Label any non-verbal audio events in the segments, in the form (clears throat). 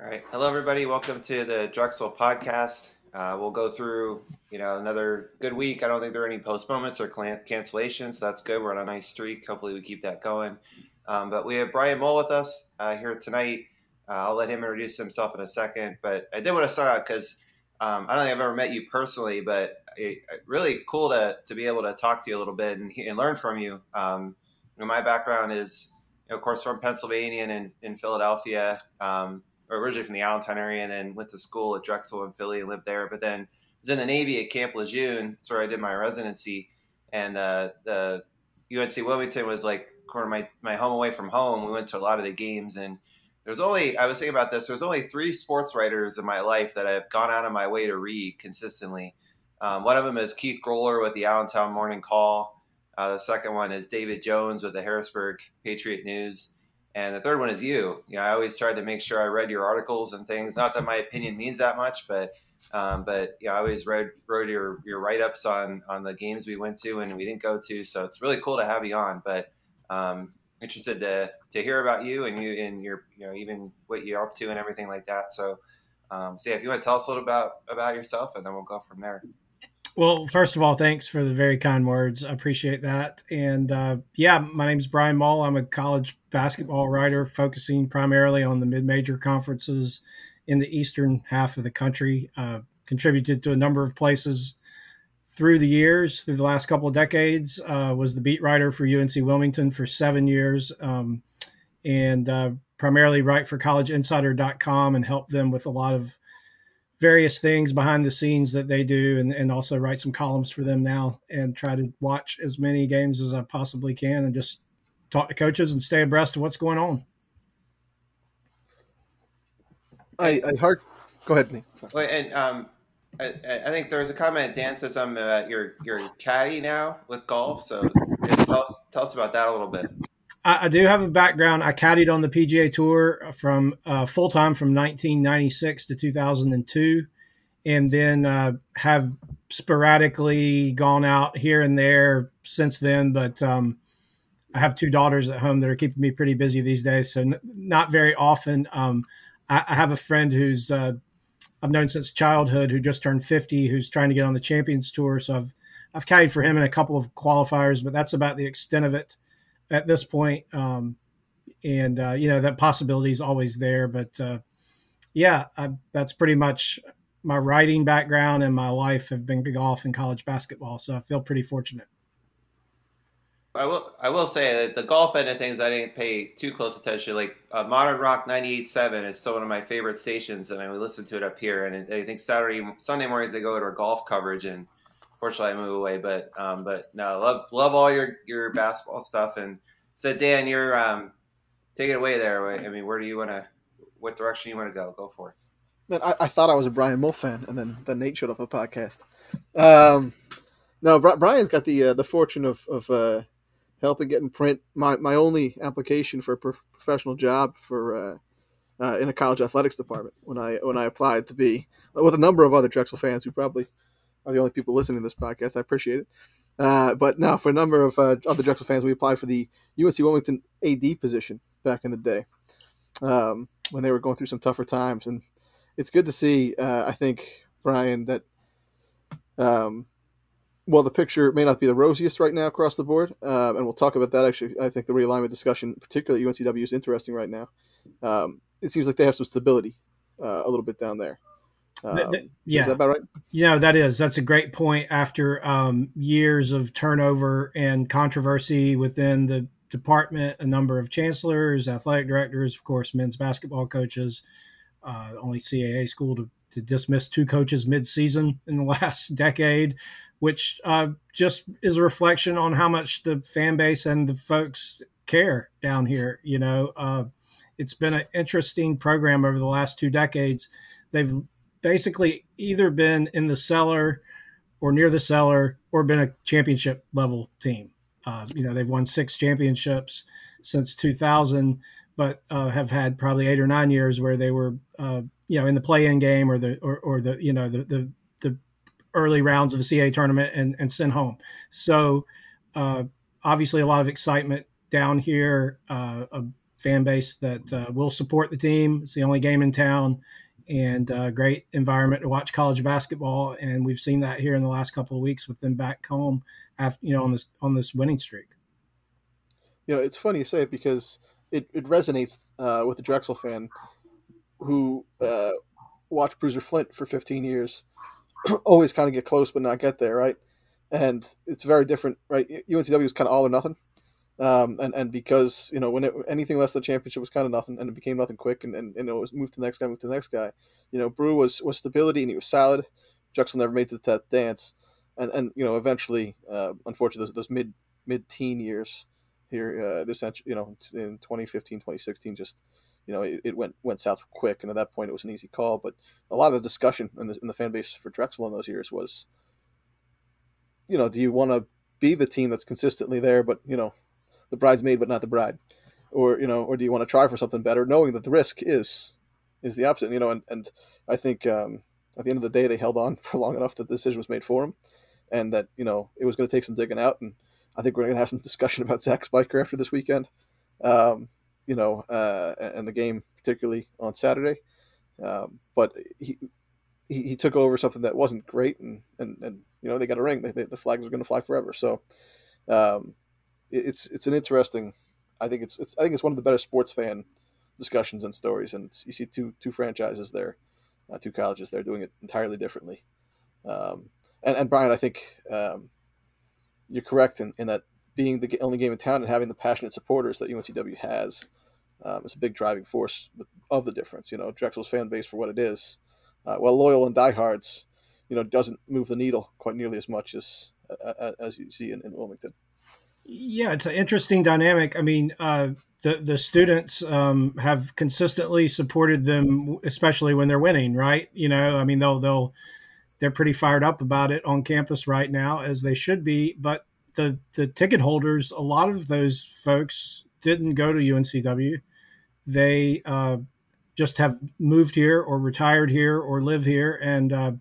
All right. Hello, everybody. Welcome to the Drexel podcast. Uh, we'll go through, you know, another good week. I don't think there are any postponements or cancellations. So that's good. We're on a nice streak. Hopefully, we keep that going. Um, but we have Brian Mull with us uh, here tonight. Uh, I'll let him introduce himself in a second. But I did want to start out because um, I don't think I've ever met you personally, but it, really cool to, to be able to talk to you a little bit and, and learn from you. Um, you know, my background is, you know, of course, from Pennsylvania and in, in Philadelphia, um, originally from the Allentown area, and then went to school at Drexel in Philly and lived there. But then was in the Navy at Camp Lejeune. That's where I did my residency. And uh, the UNC Wilmington was like of my, my home away from home. We went to a lot of the games and there's only I was thinking about this. There's only three sports writers in my life that I've gone out of my way to read consistently. Um, one of them is Keith Groller with the Allentown Morning Call. Uh, the second one is David Jones with the Harrisburg Patriot News, and the third one is you. You know, I always tried to make sure I read your articles and things. Not that my opinion means that much, but um, but yeah, I always read wrote your your write ups on on the games we went to and we didn't go to. So it's really cool to have you on. But um, interested to to hear about you and you and your you know even what you're up to and everything like that. So, um, so yeah, if you want to tell us a little about about yourself, and then we'll go from there. Well, first of all, thanks for the very kind words. I appreciate that. And uh, yeah, my name is Brian Mull. I'm a college basketball writer focusing primarily on the mid-major conferences in the eastern half of the country. Uh, contributed to a number of places through the years, through the last couple of decades, uh, was the beat writer for UNC Wilmington for seven years, um, and uh, primarily write for CollegeInsider.com and help them with a lot of various things behind the scenes that they do, and, and also write some columns for them now, and try to watch as many games as I possibly can, and just talk to coaches and stay abreast of what's going on. I, I heard. Go ahead, Nate. Wait, and um, I, I, think there was a comment. Dan says I'm uh, your your caddy now with golf. So tell us tell us about that a little bit. I, I do have a background. I caddied on the PGA Tour from uh, full time from 1996 to 2002, and then uh, have sporadically gone out here and there since then. But um, I have two daughters at home that are keeping me pretty busy these days, so n- not very often. Um, I, I, have a friend who's uh, I've known since childhood who just turned 50, who's trying to get on the Champions Tour. So I've I've caddied for him in a couple of qualifiers, but that's about the extent of it at this point. Um, and uh, you know that possibility is always there, but uh, yeah, I, that's pretty much my writing background and my life have been golf and college basketball. So I feel pretty fortunate. I will I will say that the golf end of things I didn't pay too close attention. Like uh, Modern Rock 98.7 is still one of my favorite stations, and I listen to it up here. And I think Saturday Sunday mornings they go to our golf coverage, and fortunately I move away. But um, but no, love love all your your basketball stuff. And so Dan, you're um, take it away there. I mean, where do you want to? What direction you want to go? Go for it. Man, I, I, thought I was a Brian Mull fan, and then then Nate showed up a podcast. Um, no, Brian's got the uh, the fortune of of uh, helping get in print my, my only application for a professional job for uh, uh, in a college athletics department when I when I applied to be with a number of other Drexel fans who probably are the only people listening to this podcast. I appreciate it. Uh, but now for a number of uh, other Drexel fans, we applied for the UNC Wilmington AD position back in the day um, when they were going through some tougher times, and it's good to see. Uh, I think Brian that um, well, the picture may not be the rosiest right now across the board, um, and we'll talk about that. Actually, I think the realignment discussion, particularly UNCW, is interesting right now. Um, it seems like they have some stability uh, a little bit down there. Um, yeah, is that about right? Yeah, that is. That's a great point. After um, years of turnover and controversy within the department, a number of chancellors, athletic directors, of course, men's basketball coaches, uh, only CAA school to, to dismiss two coaches mid-season in the (laughs) last decade which uh, just is a reflection on how much the fan base and the folks care down here. You know, uh, it's been an interesting program over the last two decades. They've basically either been in the cellar or near the cellar or been a championship level team. Uh, you know, they've won six championships since 2000, but uh, have had probably eight or nine years where they were, uh, you know, in the play-in game or the or, or the you know the, the the early rounds of the CA tournament and, and sent home. So uh, obviously a lot of excitement down here, uh, a fan base that uh, will support the team. It's the only game in town, and uh, great environment to watch college basketball. And we've seen that here in the last couple of weeks with them back home, after you know on this on this winning streak. You know, it's funny you say it because it, it resonates uh, with the Drexel fan who uh, watched Bruiser Flint for 15 years, (clears throat) always kind of get close but not get there, right? And it's very different, right? UNCW is kind of all or nothing. Um, and, and because, you know, when it, anything less than the championship was kind of nothing and it became nothing quick and, and, and it was moved to the next guy, moved to the next guy, you know, Brew was, was stability and he was solid. Drexel never made to the dance. And, and you know, eventually, uh, unfortunately, those, those mid mid teen years here, uh, this you know, in 2015, 2016, just you know, it, it, went went south quick, and at that point, it was an easy call. But a lot of the discussion in the, in the fan base for Drexel in those years was, you know, do you want to be the team that's consistently there, but you know, the bridesmaid but not the bride, or you know, or do you want to try for something better, knowing that the risk is is the opposite, you know? And and I think um, at the end of the day, they held on (laughs) for long enough that the decision was made for them, and that you know it was going to take some digging out. And I think we're going to have some (laughs) discussion about Zach Spiker after this weekend. Um, you know, uh, and the game particularly on Saturday. Um, but he, he, he took over something that wasn't great, and and, and you know they got a ring. They, they, the flags are going to fly forever. So um, it's it's an interesting. I think it's it's I think it's one of the better sports fan discussions and stories, and you see two two franchises there, uh, two colleges there doing it entirely differently. Um, and, and Brian, I think um, you're correct in, in that being the only game in town and having the passionate supporters that UNCW has um, is a big driving force of the difference. You know, Drexel's fan base for what it is, uh, well, loyal and diehards, you know, doesn't move the needle quite nearly as much as uh, as you see in, in, Wilmington. Yeah, it's an interesting dynamic. I mean, uh, the the students um, have consistently supported them, especially when they're winning. Right? You know, I mean, they'll they'll they're pretty fired up about it on campus right now, as they should be. But the the ticket holders, a lot of those folks didn't go to UNCW. They uh, just have moved here or retired here or live here, and uh,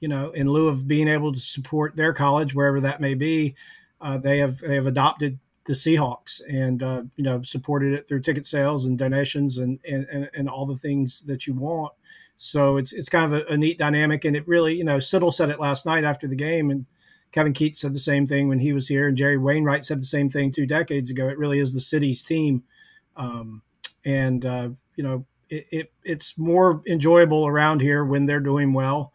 you know, in lieu of being able to support their college wherever that may be, uh, they have they have adopted the Seahawks and uh, you know supported it through ticket sales and donations and, and and all the things that you want. So it's it's kind of a, a neat dynamic, and it really you know Siddle said it last night after the game, and Kevin Keats said the same thing when he was here, and Jerry Wainwright said the same thing two decades ago. It really is the city's team, um, and uh, you know it, it, it's more enjoyable around here when they're doing well,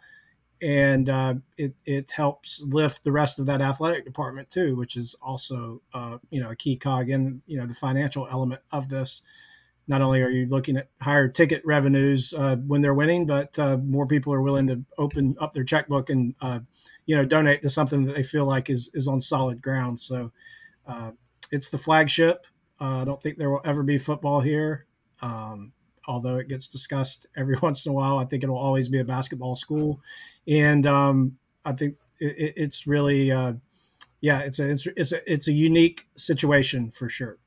and uh, it it helps lift the rest of that athletic department too, which is also uh, you know a key cog in you know the financial element of this. Not only are you looking at higher ticket revenues uh, when they're winning, but uh, more people are willing to open up their checkbook and uh, you know donate to something that they feel like is is on solid ground. So uh, it's the flagship. I don't think there will ever be football here, um, although it gets discussed every (laughs) once in a while. I think it will always be a basketball school, and um, I think it, it's really, uh, yeah, it's a it's, it's a it's a unique situation for sure.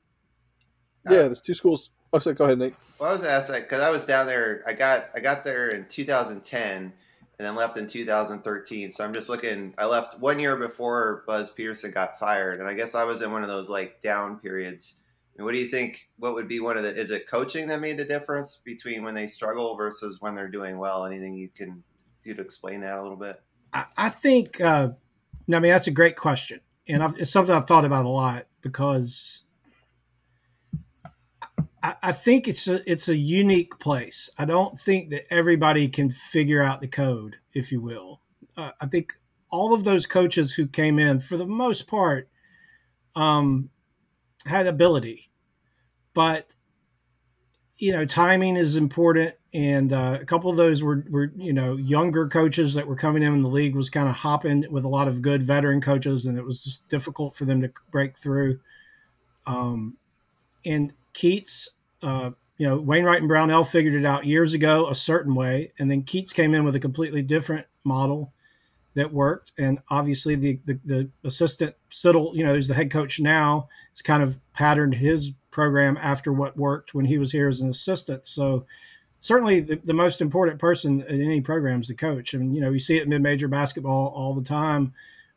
Yeah, there's two schools. Oh, sorry, go ahead, Nate. Well, I was asked because I was down there. I got I got there in 2010 and then left in 2013. So I'm just looking. I left one year before Buzz Peterson got fired, and I guess I was in one of those like down periods. And what do you think? What would be one of the? Is it coaching that made the difference between when they struggle versus when they're doing well? Anything you can do to explain that a little bit? I, I think. Uh, I mean, that's a great question, and I've, it's something I've thought about a lot because I, I think it's a it's a unique place. I don't think that everybody can figure out the code, if you will. Uh, I think all of those coaches who came in, for the most part, um, had ability, but you know, timing is important. And uh, a couple of those were, were, you know, younger coaches that were coming in, and the league was kind of hopping with a lot of good veteran coaches, and it was just difficult for them to break through. Um, and Keats, uh, you know, Wainwright and Brownell figured it out years ago a certain way, and then Keats came in with a completely different model that worked. And obviously, the the, the assistant Siddle, you know, who's the head coach now, has kind of patterned his program after what worked when he was here as an assistant. So certainly the, the most important person in any program is the coach. Mean, you know, you see it in mid-major basketball all the time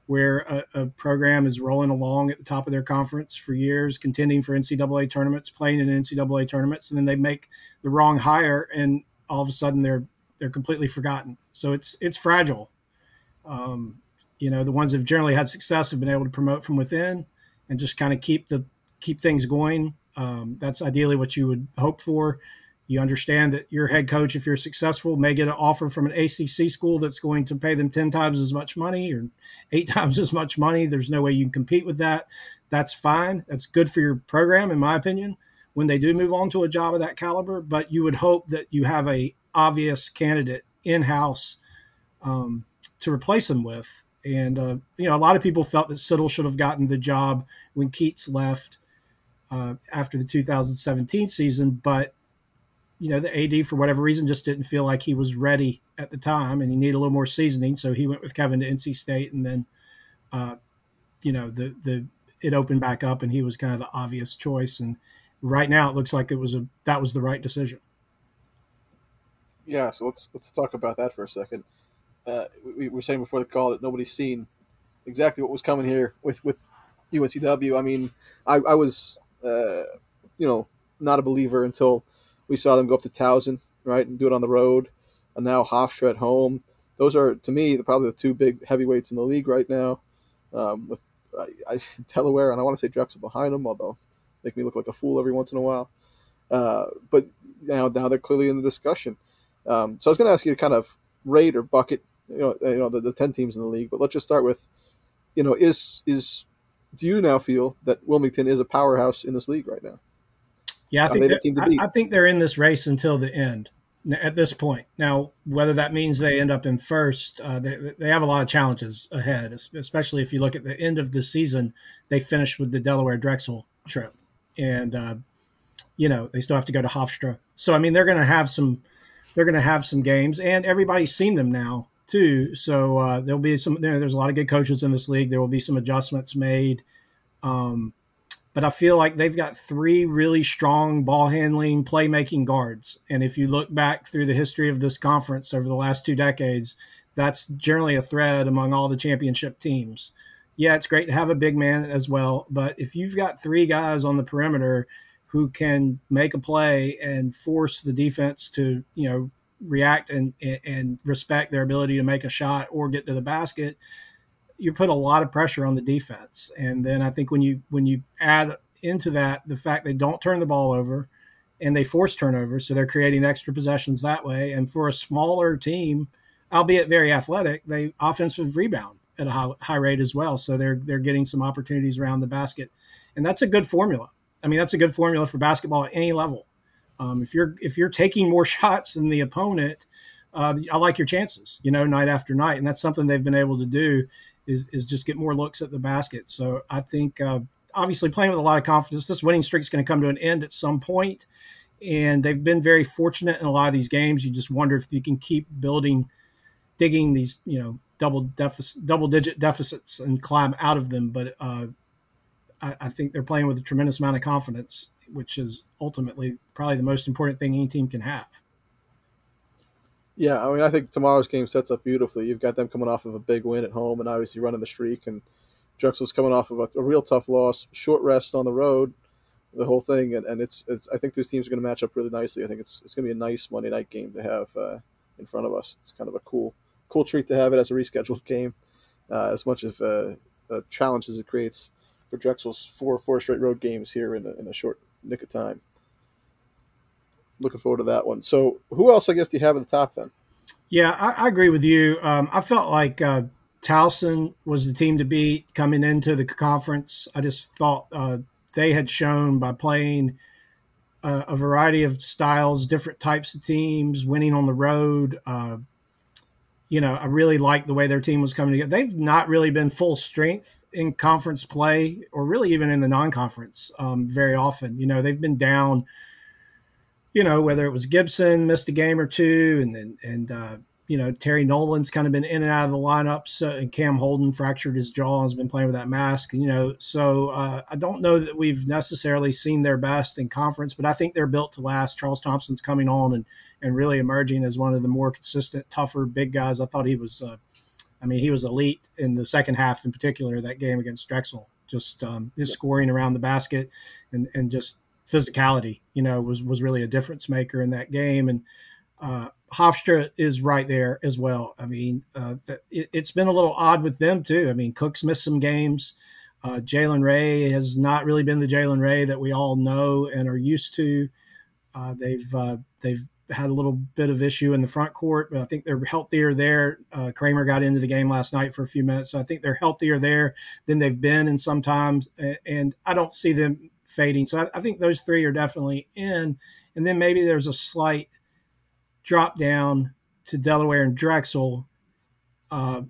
where a, a, program is rolling along at the top of their conference for years, contending for NCAA tournaments, playing in NCAA tournaments, and then they make the wrong hire, and all of a sudden they're they're completely forgotten. So it's it's fragile. Um, you know, the ones that have generally had success have been able to promote from within and just kind of keep the keep things going. Um, that's ideally what you would hope for. You understand that your head coach, if you're successful, may get an offer from an ACC school that's going to pay them 10 times as much money or eight (laughs) times as much money. There's no way you can compete with that. That's fine. That's good for your program, in my opinion, when they do move on to a job of that caliber. But you would hope that you have a obvious candidate in house um, to replace him with. And, uh, you know, a lot of people felt that Siddle should have gotten the job when Keats left uh, after the 2017 season. But you know, the AD for whatever reason just didn't feel like he was ready at the time, and he needed a little more seasoning. So he went with Kevin to NC State, and then, uh, you know, the the it opened back up, and he was kind of the obvious choice. And right now, it looks like it was a that was the right decision. Yeah, so let's let's talk about that for a second. Uh, we, we were saying before the call that nobody's seen exactly what was coming here with with UNCW. I mean, I, I was, uh, you know, not a believer until we saw them go up to Towson, right, and do it on the road, and now Hofstra at home. Those are, to me, probably the two big heavyweights in the league right now. Um, with I, I, (laughs) Delaware, and I want to say Drexel behind them, although make me look like a fool every once in a while. Uh, but now, now they're clearly in the discussion. Um, so I was going to ask you to kind of rate or bucket, you know, you know the, the ten teams in the league. But let's just start with, you know, is is do you now feel that Wilmington is a powerhouse in this league right now? Yeah, I think I, I, think they're in this race until the end at this point. Now, whether that means they end up in first, uh, they, they have a lot of challenges ahead, especially if you look at the end of the season. They finished with the Delaware Drexel trip, and uh, you know they still have to go to Hofstra. So I mean, they're going to have some they're going to have some games, and everybody's seen them now too. So uh, there'll be some. You know, there's a lot of good coaches in this league. There will be some adjustments made. Um, but I feel like they've got three really strong ball handling, playmaking guards. And if you look back through the history of this conference over the last two decades, that's generally a thread among all the championship teams. Yeah, it's great to have a big man as well, but if you've got three guys on the perimeter who can make a play and force the defense to, you know, react and and respect their ability to make a shot or get to the basket, you put a lot of pressure on the defense. And then I think when you when you add into that the fact they don't turn the ball over and they force turnovers, so they're creating extra possessions that way. And for a smaller team, albeit very athletic, they offensive rebound at a high, high rate as well. So they're they're getting some opportunities around the basket, and that's a good formula. I mean, that's a good formula for basketball at any level. Um, if you're if you're taking more (laughs) shots than the opponent, uh, I like your chances. You know, night after night, and that's something they've been able to do is is just get more looks at the basket. So I think uh, obviously playing with a lot of confidence, this winning streak is going to come to an end at some point, and they've been very fortunate in a lot of these games. You just wonder if you can keep building, digging these you know double deficit, double digit deficits and climb out of them. But uh, I, I think they're playing with a tremendous amount of confidence, which is ultimately probably the most important thing any team can have. Yeah, I mean, I think tomorrow's game sets up beautifully. You've got them coming off of a big win at home, and obviously running the streak, and Drexel's coming off of a, a real tough loss, short rest on the road, the whole thing, and, and it's, it's I think these teams are going to match up really nicely. I think it's it's going to be a nice Monday night game to have uh, in front of us. It's kind of a cool cool treat to have it as a rescheduled (laughs) game, uh, as much of uh, a challenge as it creates for Drexel's four four straight road games here in a, in a short nick of time looking forward to that one. So, who else I guess do you have at the top then? Yeah, I, I agree with you. Um, I felt like uh, Towson was the team to beat coming into the conference. I just thought uh, they had shown by playing a, a, variety of styles, different types of teams, winning on the road. You know, I really liked the way their team was coming together. They've not really been full strength in conference play, or really even in the non-conference um, very often. You know, they've been down you know, whether it was Gibson missed a game or two, and then and uh, you know Terry Nolan's kind of been in and out of the lineup. So and Cam Holden fractured his jaw, and has been playing with that mask. You know, so uh, I don't know that we've necessarily seen their best in conference, but I think they're built to last. Charles Thompson's coming on and and really emerging as one of the more consistent, tougher big guys. I thought he was. Uh, I mean, he was elite in the second half, in particular, that game against Drexel. Just um, his scoring around the basket and, and just physicality, you know, was was really a difference maker in that game. And uh, Hofstra is right there as well. I mean, uh, it, has been a little odd with them too. I mean, Cook's missed some games. Uh, Jalen Ray has not really been the Jalen Ray that we all know and are used to. Uh, they've uh, they've had a little bit of issue in the front court, but I think they're healthier there. Uh, Cramer got into the game last night for a few minutes, so I think they're healthier there than they've been in some times, and I don't see them fading. So I, I think those three are definitely in, and then maybe there's a slight drop down to Delaware and Drexel. Uh,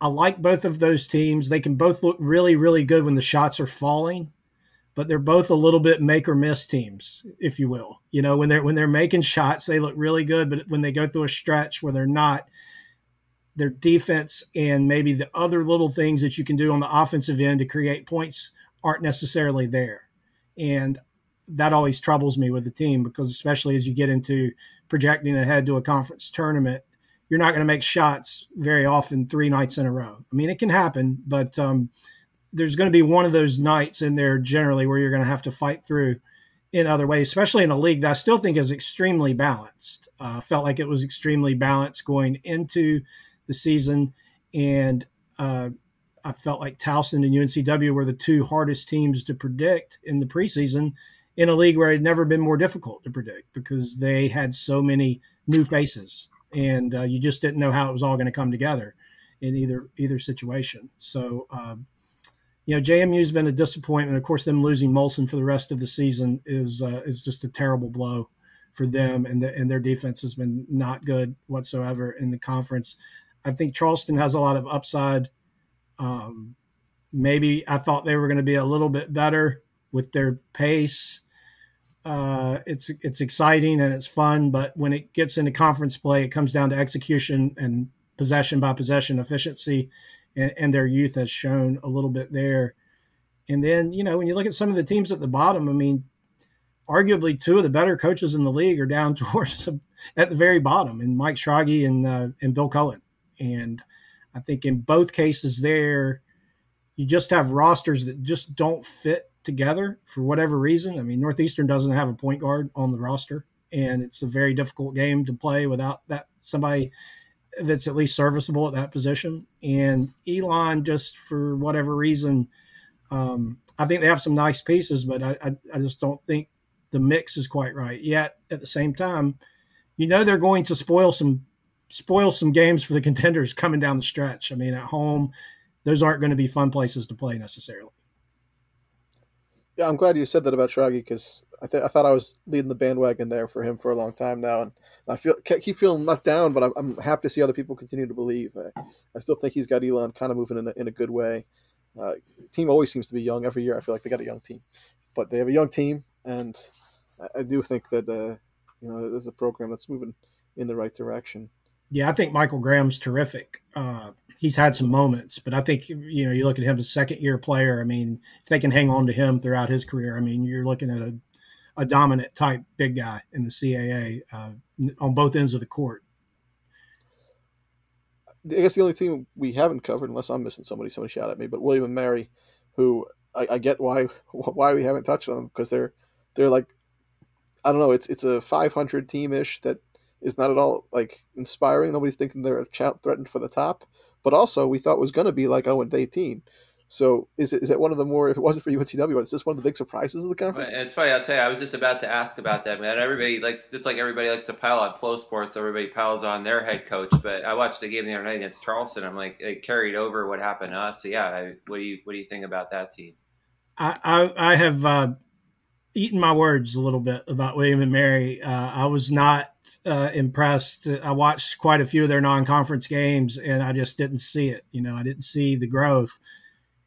I like both of those teams. They can both look really, really good when the shots are falling but they're both a little bit make or miss teams, if you will. You know, when they're when they're making shots, they look really good, but when they go through a stretch where they're not, their defense and maybe the other little things that you can do on the offensive end to create points aren't necessarily there. And that always troubles me with the team because especially as you get into projecting ahead to a conference tournament, you're not going to make shots very often three nights in a row. I mean, it can happen, but um, there's going to be one of those nights in there generally where you're going to have to fight through in other ways, especially in a league that I still think is extremely balanced. Uh, felt like it was extremely balanced going into the season, and uh, I felt like Towson and UNCW were the two hardest teams to predict in the preseason in a league where it had never been more difficult to predict because they had so many new faces, and uh, you just didn't know how it was all going to come together in either either situation. So. Um, you know, JMU's been a disappointment. Of course, them losing Molson for the rest of the season is uh, is just a terrible blow for them, and the, and their defense has been not good whatsoever in the conference. I think Charleston has a lot of upside. Um, maybe I thought they were going to be a little bit better with their pace. Uh, it's it's exciting and it's fun, but when it gets into conference play, it comes down to execution and possession by possession efficiency and, and their youth has shown a little bit there. And then, you know, when you look at some of the teams at the bottom, I mean, arguably two of the better coaches in the league are down (laughs) towards at the very bottom, and Mike Schrage and uh, and Bill Coen. And I think in both cases there, you just have rosters that just don't fit together for whatever reason. I mean, Northeastern doesn't have a point guard on the roster, and it's a very difficult game to play without that somebody that's at least serviceable at that position. And Elon, just for whatever reason, um, I think they have some nice pieces, but I, I, I, just don't think the mix is quite right. Yet at the same time, you know they're going to spoil some spoil some games for the contenders coming down the stretch. I mean, at home, those aren't going to be fun places to play necessarily. Yeah, I'm glad you said that about Schrage because I, th- I thought I was leading the bandwagon there for him for a long time now, and I feel keep feeling let down, but I'm, I'm happy to see other people continue to believe. I, I still think he's got Elon kind of moving in a, in a good way. Uh, team always seems to be young every year. I feel like they got a young team, but they have a young team, and I, I do think that uh, you know there's a program that's moving in the right direction. Yeah, I think Michael Graham's terrific. Uh, he's had some moments, but I think you know you look at him as a second year player. I mean, if they can hang on to him throughout his career, I mean, you're looking at a a dominant type big guy in the CAA uh, on both ends of the court. I guess the only team we haven't covered, unless I'm missing somebody, somebody shout at me, but William and Mary, who I, I get why (laughs) why we haven't touched on them because they're they're like I don't know, it's it's a 500 team ish that is not at all like inspiring. Nobody's thinking they're a threatened for the top, but also we thought was going to be like 0 and 18. So is it is that one of the more if it wasn't for UNCW, is this one of the big surprises of the conference? It's funny, I'll tell you, I was just about to ask about that, man. Everybody likes just like everybody likes to pile on FloSports, everybody piles on their head coach. But I watched the game the other night against Charleston. I'm like, it carried over what happened to us. So yeah, I, what do you what do you think about that team? I I, I have uh, eaten my words a little bit about William and Mary. Uh, I was not uh, impressed. I watched quite a few of their non-conference games, and I just didn't see it. You know, I didn't see the growth.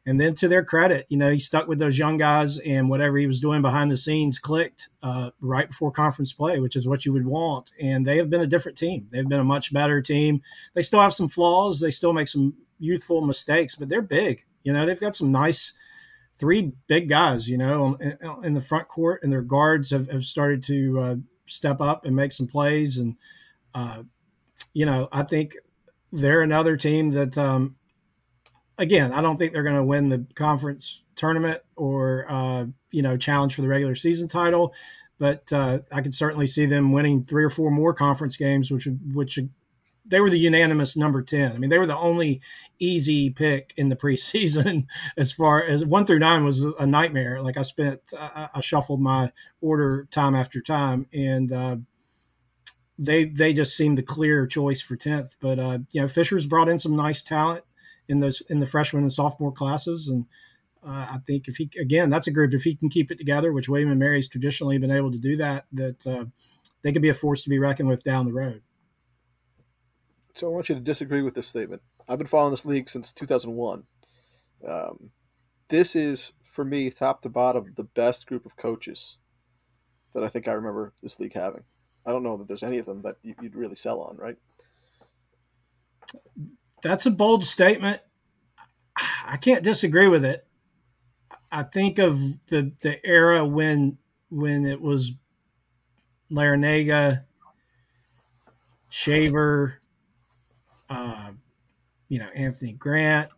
And then to their credit, you know, he stuck with those young guys and whatever he was doing behind the scenes clicked uh, right before conference play, which is what you would want. And they have been a different team. They've been a much better team. They still have some flaws. They still make some youthful mistakes, but they're big. You know, they've got some nice three big guys, you know, in, in the front court, and their guards have, have started to uh, step up and make some plays. And, uh, you know, I think they're another team that, um, again, I don't think they're going to win the conference tournament or uh, you know challenge for the regular season title, but uh, I could certainly see them winning three or four more conference games, which would, which they were the unanimous number 10. I mean, they were the only easy pick in the preseason (laughs) as far as one through nine was a nightmare. Like I spent, I, I shuffled my order time after time and, uh, they, they just seemed the clear choice for 10th, but, uh, you know, Fisher's brought in some nice talent in those, in the freshman and sophomore classes. And, uh, I think if he, again, that's a group, if he can keep it together, which William and Mary's traditionally been able to do that, that, uh, they could be a force to be reckoned with down the road. So I want you to disagree with this statement. I've been following this league since 2001. Um, this is, for me, top to bottom, the best group of coaches that I think I remember this league having. I don't know that there's any of them that you'd really sell on, right? That's a bold statement. I can't disagree with it. I think of the the era when when it was Larrañaga, Shaver, uh, you know, Anthony Grant,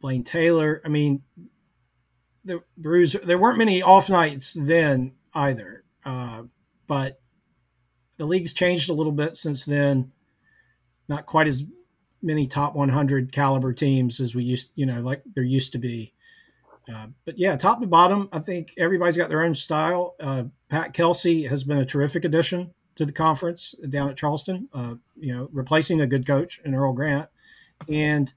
Blaine Taylor. I mean, the Bruiser, there weren't many off nights then either. Uh, but the league's changed a little bit since then. Not quite as many top 100 caliber teams as we used, you know, like there used to be. Uh, but yeah, top to bottom, I think everybody's got their own style. Uh, Pat Kelsey has been a terrific addition to the conference down at Charleston. Uh, you know, replacing a good coach in Earl Grant, and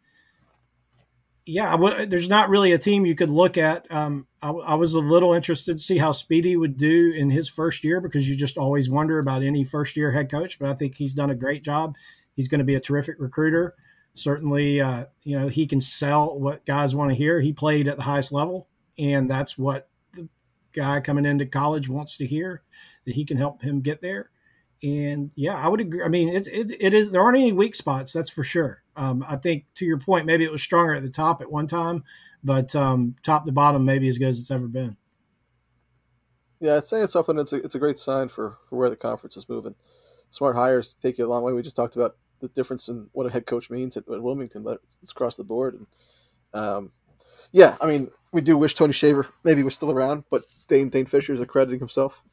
yeah, w- there's not really a team you could look at. Um, I, I, was a little interested to see how Speedy would do in his first year because you just always wonder about any first year head coach. But I think he's done a great job. He's going to be a terrific recruiter. Certainly, uh, you know, he can sell what guys want to hear. He played at the highest level, and that's what the guy coming into college wants to hear. That he can help him get there and yeah, I would agree. I mean, it's it, it is there aren't any weak spots, that's for sure. Um, I think to your point, maybe it was stronger at the top at one time, but um, top to bottom, maybe as good as it's ever been. Yeah, I'd say it's something. It's a it's a great sign for for where the conference is moving. Smart hires take you a long way. We just talked about the difference in what a head coach means at, at Wilmington, but it's across the board. And um, yeah, I mean, we do wish Tony Shaver maybe was still around, but Dane Dane Fisher is accrediting himself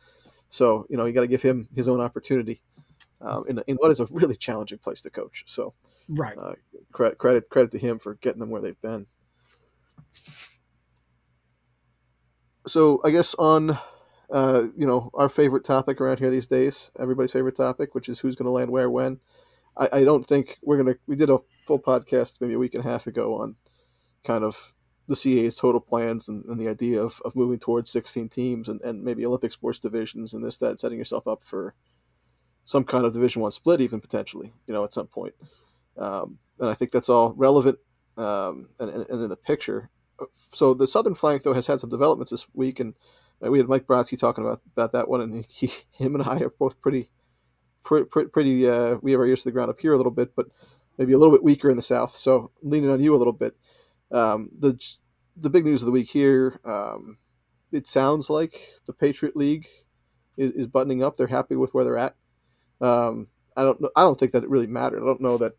so you know you got to give him his own opportunity um, in, in what is a really challenging place to coach. So right, uh, credit credit credit to him for getting them where they've been. So I guess on uh, you know our favorite topic around here these days, everybody's favorite topic, which is who's going to land where when. I, I don't think we're gonna. We did a full podcast maybe a week and a half ago on kind of the CAA's total plans and, and, the idea of, of moving towards 16 teams and, and maybe Olympic sports divisions and this, that, setting yourself up for some kind of Division One split, even potentially, you know, at some point. Um, and I think that's all relevant um, and, and, and, in the picture. So the Southern flank, though, has had some developments this week, and uh, we had Mike Brodsky talking about, about that one, and he, him and I are both pretty, pretty, pretty uh, we have our ears to the ground up here a little bit, but maybe a little bit weaker in the South. So leaning on you a little bit. Um, the the big news of the week here. Um, it sounds like the Patriot League is, is, buttoning up. They're happy with where they're at. Um, I don't. I don't think that it really mattered. I don't know that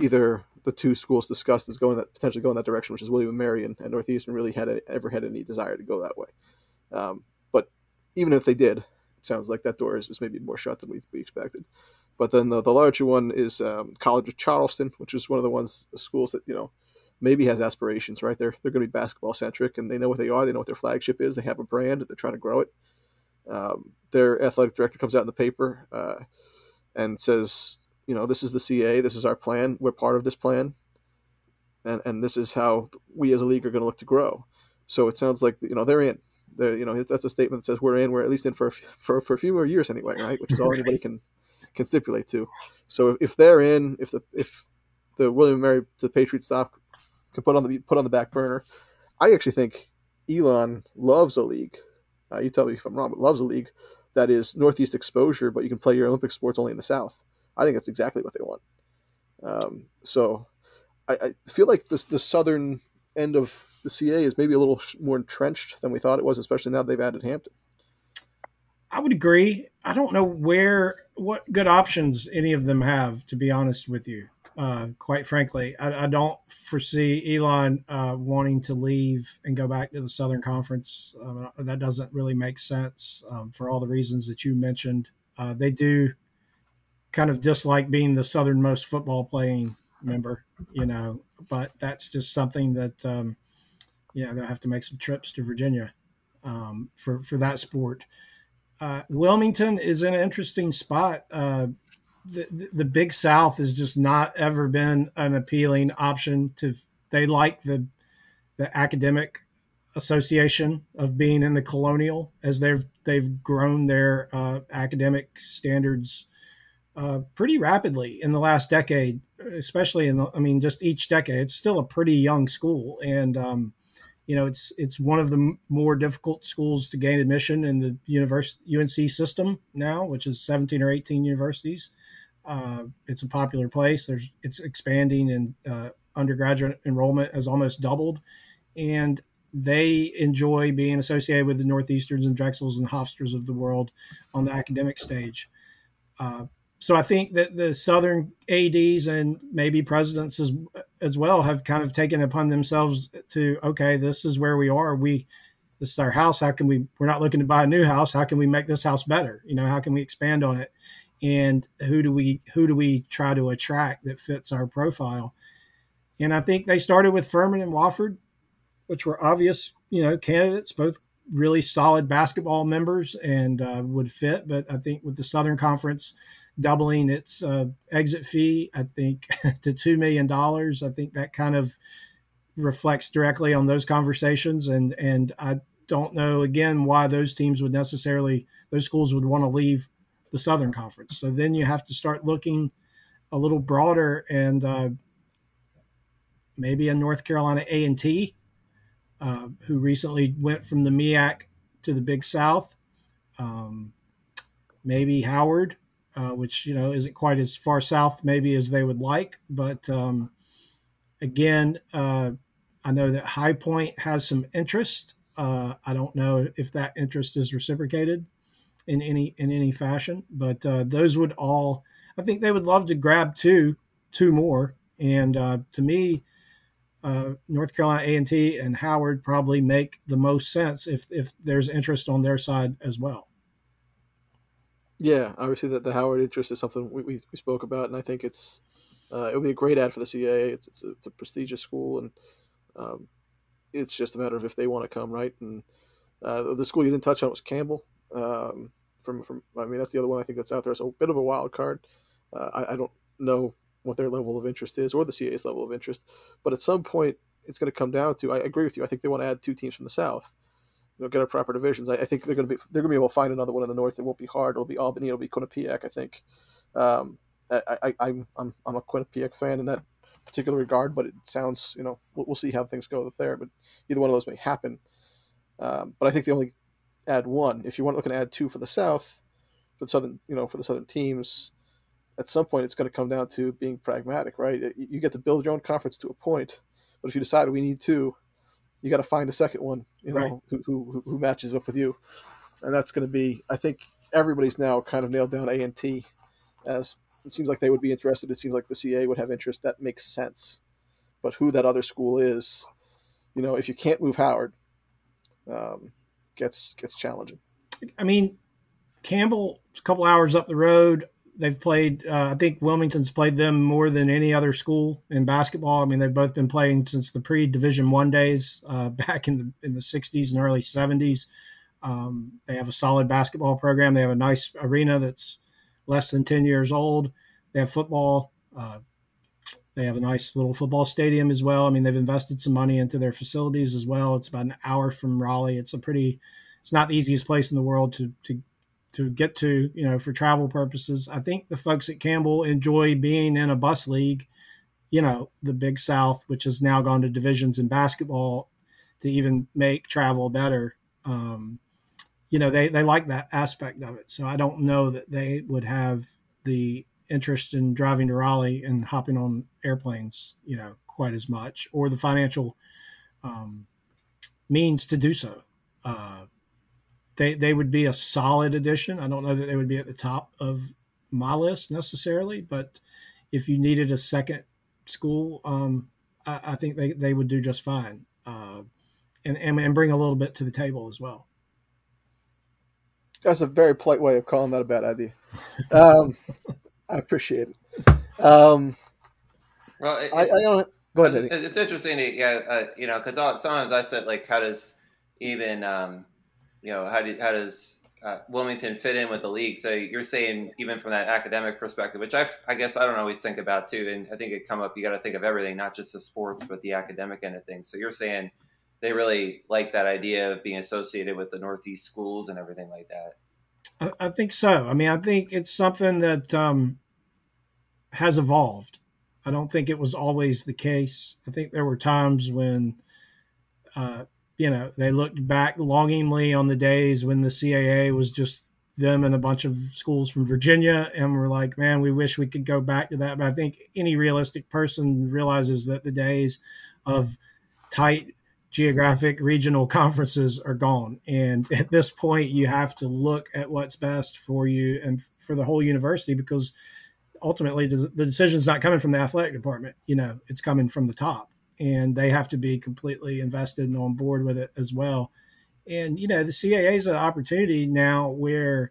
either the two schools discussed is going that potentially going that direction, which is William and Mary and, and Northeastern, really had a, ever had any desire to go that way. Um, but even if they did, it sounds like that door is, is maybe more shut than we, we expected. But then the, the larger one is um, College of Charleston, which is one of the ones the schools that you know maybe has aspirations, right? They're they're going to be basketball centric, and they know what they are. They know what their flagship is. They have a brand. They're trying to grow it. Um, their athletic director comes out in the paper uh, and says, you know, this is the CA. This is our plan. We're part of this plan, and and this is how we as a league are going to look to grow. So it sounds like you know they're in. They're, you know that's a statement that says we're in. We're at least in for a, for, for a few more years anyway, right? Which is all anybody can can stipulate to. So if, if they're in, if the if the William Mary to the Patriots stop can put on the put on the back burner. I actually think Elon loves a league. Uh, you tell me if I'm wrong, but loves a league that is Northeast exposure, but you can play your Olympic sports only in the South. I think that's exactly what they want. Um, so I, I, feel like this the southern end of the CA is maybe a little more entrenched than we thought it was, especially now they've added Hampton. I would agree. I don't know where what good options any of them have, to be honest with you. Uh, quite frankly, I, I, don't foresee Elon uh, wanting to leave and go back to the Southern Conference. Uh, that doesn't really make sense um, for all the reasons that you mentioned. Uh, they do kind of dislike being the southernmost football playing member, you know, but that's just something that, um, you know, they'll have to make some trips to Virginia um, for, for that sport. Uh, Wilmington is an interesting spot. Uh, the, the big South has just not ever been an appealing option to. They like the the academic association of being in the colonial as they've they've grown their uh, academic standards uh, pretty rapidly in the last decade, especially in the I mean just each decade. It's still a pretty young school, and um, you know it's it's one of the more difficult schools to gain admission in the university UNC system now, which is 17 or 18 universities. Uh, it's a popular place. There's it's expanding, and uh, undergraduate enrollment has almost doubled, and they enjoy being associated with the Northeasterns and Drexels and Hofstras of the world on the academic stage. Uh, so I think that the Southern ads and maybe presidents as as well have kind of taken upon themselves to okay, this is where we are. We this is our house. How can we? We're not looking to buy a new house. How can we make this house better? You know, how can we expand on it? And who do we who do we try to attract that fits our profile? And I think they started with Furman and Wofford, which were obvious, you know, candidates, both really solid basketball members and uh, would fit. But I think with the Southern Conference doubling its uh, exit fee, I think (laughs) to two million dollars, I think that kind of reflects directly on those conversations. And and I don't know again why those teams would necessarily those schools would want to leave the Southern Conference. So then you have to start looking a little broader and uh, maybe a North Carolina A and T, uh, who recently went from the MEAC to the Big South. Um, maybe Howard, uh, which you know isn't quite as far south maybe as they would like, but um, again, uh, I know that High Point has some interest. Uh, I don't know if that interest is reciprocated in any in any fashion. But uh, those would all, I think they would love to grab two two more. And uh, to me, uh, North Carolina A and T and Howard probably make the most sense if if there's interest on their side as well. Yeah, obviously that the Howard interest is something we, we, we spoke about, and I think it's uh, it would be a great add for the CAA. It's it's a, it's a prestigious school, and um, it's just a matter of if they want to come, right? And uh, the school you didn't touch on was Campbell. Um, from from I mean that's the other one I think that's out there. So a bit of a wild card. Uh, I, I, don't know what their level of interest is or the CA's level of interest, but at some point it's going to come down to. I agree with you. I think they want to add two teams from the South. You know, get our proper divisions. I, I think they're going to be they're going to be able to find another one in the North. It won't be hard. It'll be Albany. It'll be Quinnipiac. I think. Um, I, I, I'm I'm I'm a Quinnipiac fan in that particular regard, but it sounds you know we'll, we'll see how things go up there. But either one of those may happen. Um, but I think the only add one. If you want looking to add two for the South, for the southern, you know, for the southern teams, at some point it's going to come down to being pragmatic, right? You get to build your own conference to a point, but if you decide we need two, you got to find a second one, you know, right. who, who who matches up with you, and that's going to be. I think everybody's now kind of nailed down A and T, as it seems like they would be interested. It seems like the CA would have interest. That makes sense, but who that other school is, you know, if you can't move Howard, um, gets gets challenging. I mean, Campbell, a couple hours up the road, they've played. Uh, I think Wilmington's played them more than any other school in basketball. I mean, they've both been playing since the pre-Division One days uh, (laughs) back in the in the '60s and early '70s. Um, they have a solid basketball program. They have a nice arena that's less than 10 years old. They have football. Uh, they have a nice little football stadium as well. I mean, they've invested some money into their facilities as well. It's about an hour from Raleigh. It's a pretty, it's not the easiest place in the world to to to get to, you know, for travel purposes. I think the folks at Campbell enjoy being in a bus league, you know, the Big South, which has now gone to divisions in basketball to even make travel better. Um, you know, they they like that aspect of it. So I don't know that they would have the interest in driving to Raleigh and hopping on airplanes, you know, quite as much, or the financial um, means to do so. Uh, they they would be a solid addition. I don't know that they would be at the top of my list necessarily, but if you needed a second school, um, I, I, think they, they would do just fine, uh, and, and and bring a little bit to the table as well. That's a very polite way of calling that a bad idea. Um, (laughs) I appreciate it. Um, well, I, I, don't. Go ahead. It's, it's interesting, to, yeah. Uh, you know, because sometimes I said like, how does even um, you know how do how does uh, Wilmington fit in with the league? So you're saying even from that academic perspective, which I I guess I don't always think about too, and I think it come up. You got to think of everything, not just the sports, but the academic end of things. So you're saying they really like that idea of being associated with the Northeast schools and everything like that. I, I think so. I mean, I think it's something that um, has evolved. I don't think it was always the case. I think there were times when, uh, you know, they looked back longingly on the days when the CAA was just them and a bunch of schools from Virginia, and we're like, man, we wish we could go back to that. But I think any realistic person realizes that the days of tight geographic regional conferences are gone. And at this point, you have to look at what's best for you and for the whole university because ultimately the decision is not coming from the athletic department. You know, it's coming from the top, and they have to be completely invested and on board with it as well. And you know, the CAA is an opportunity now where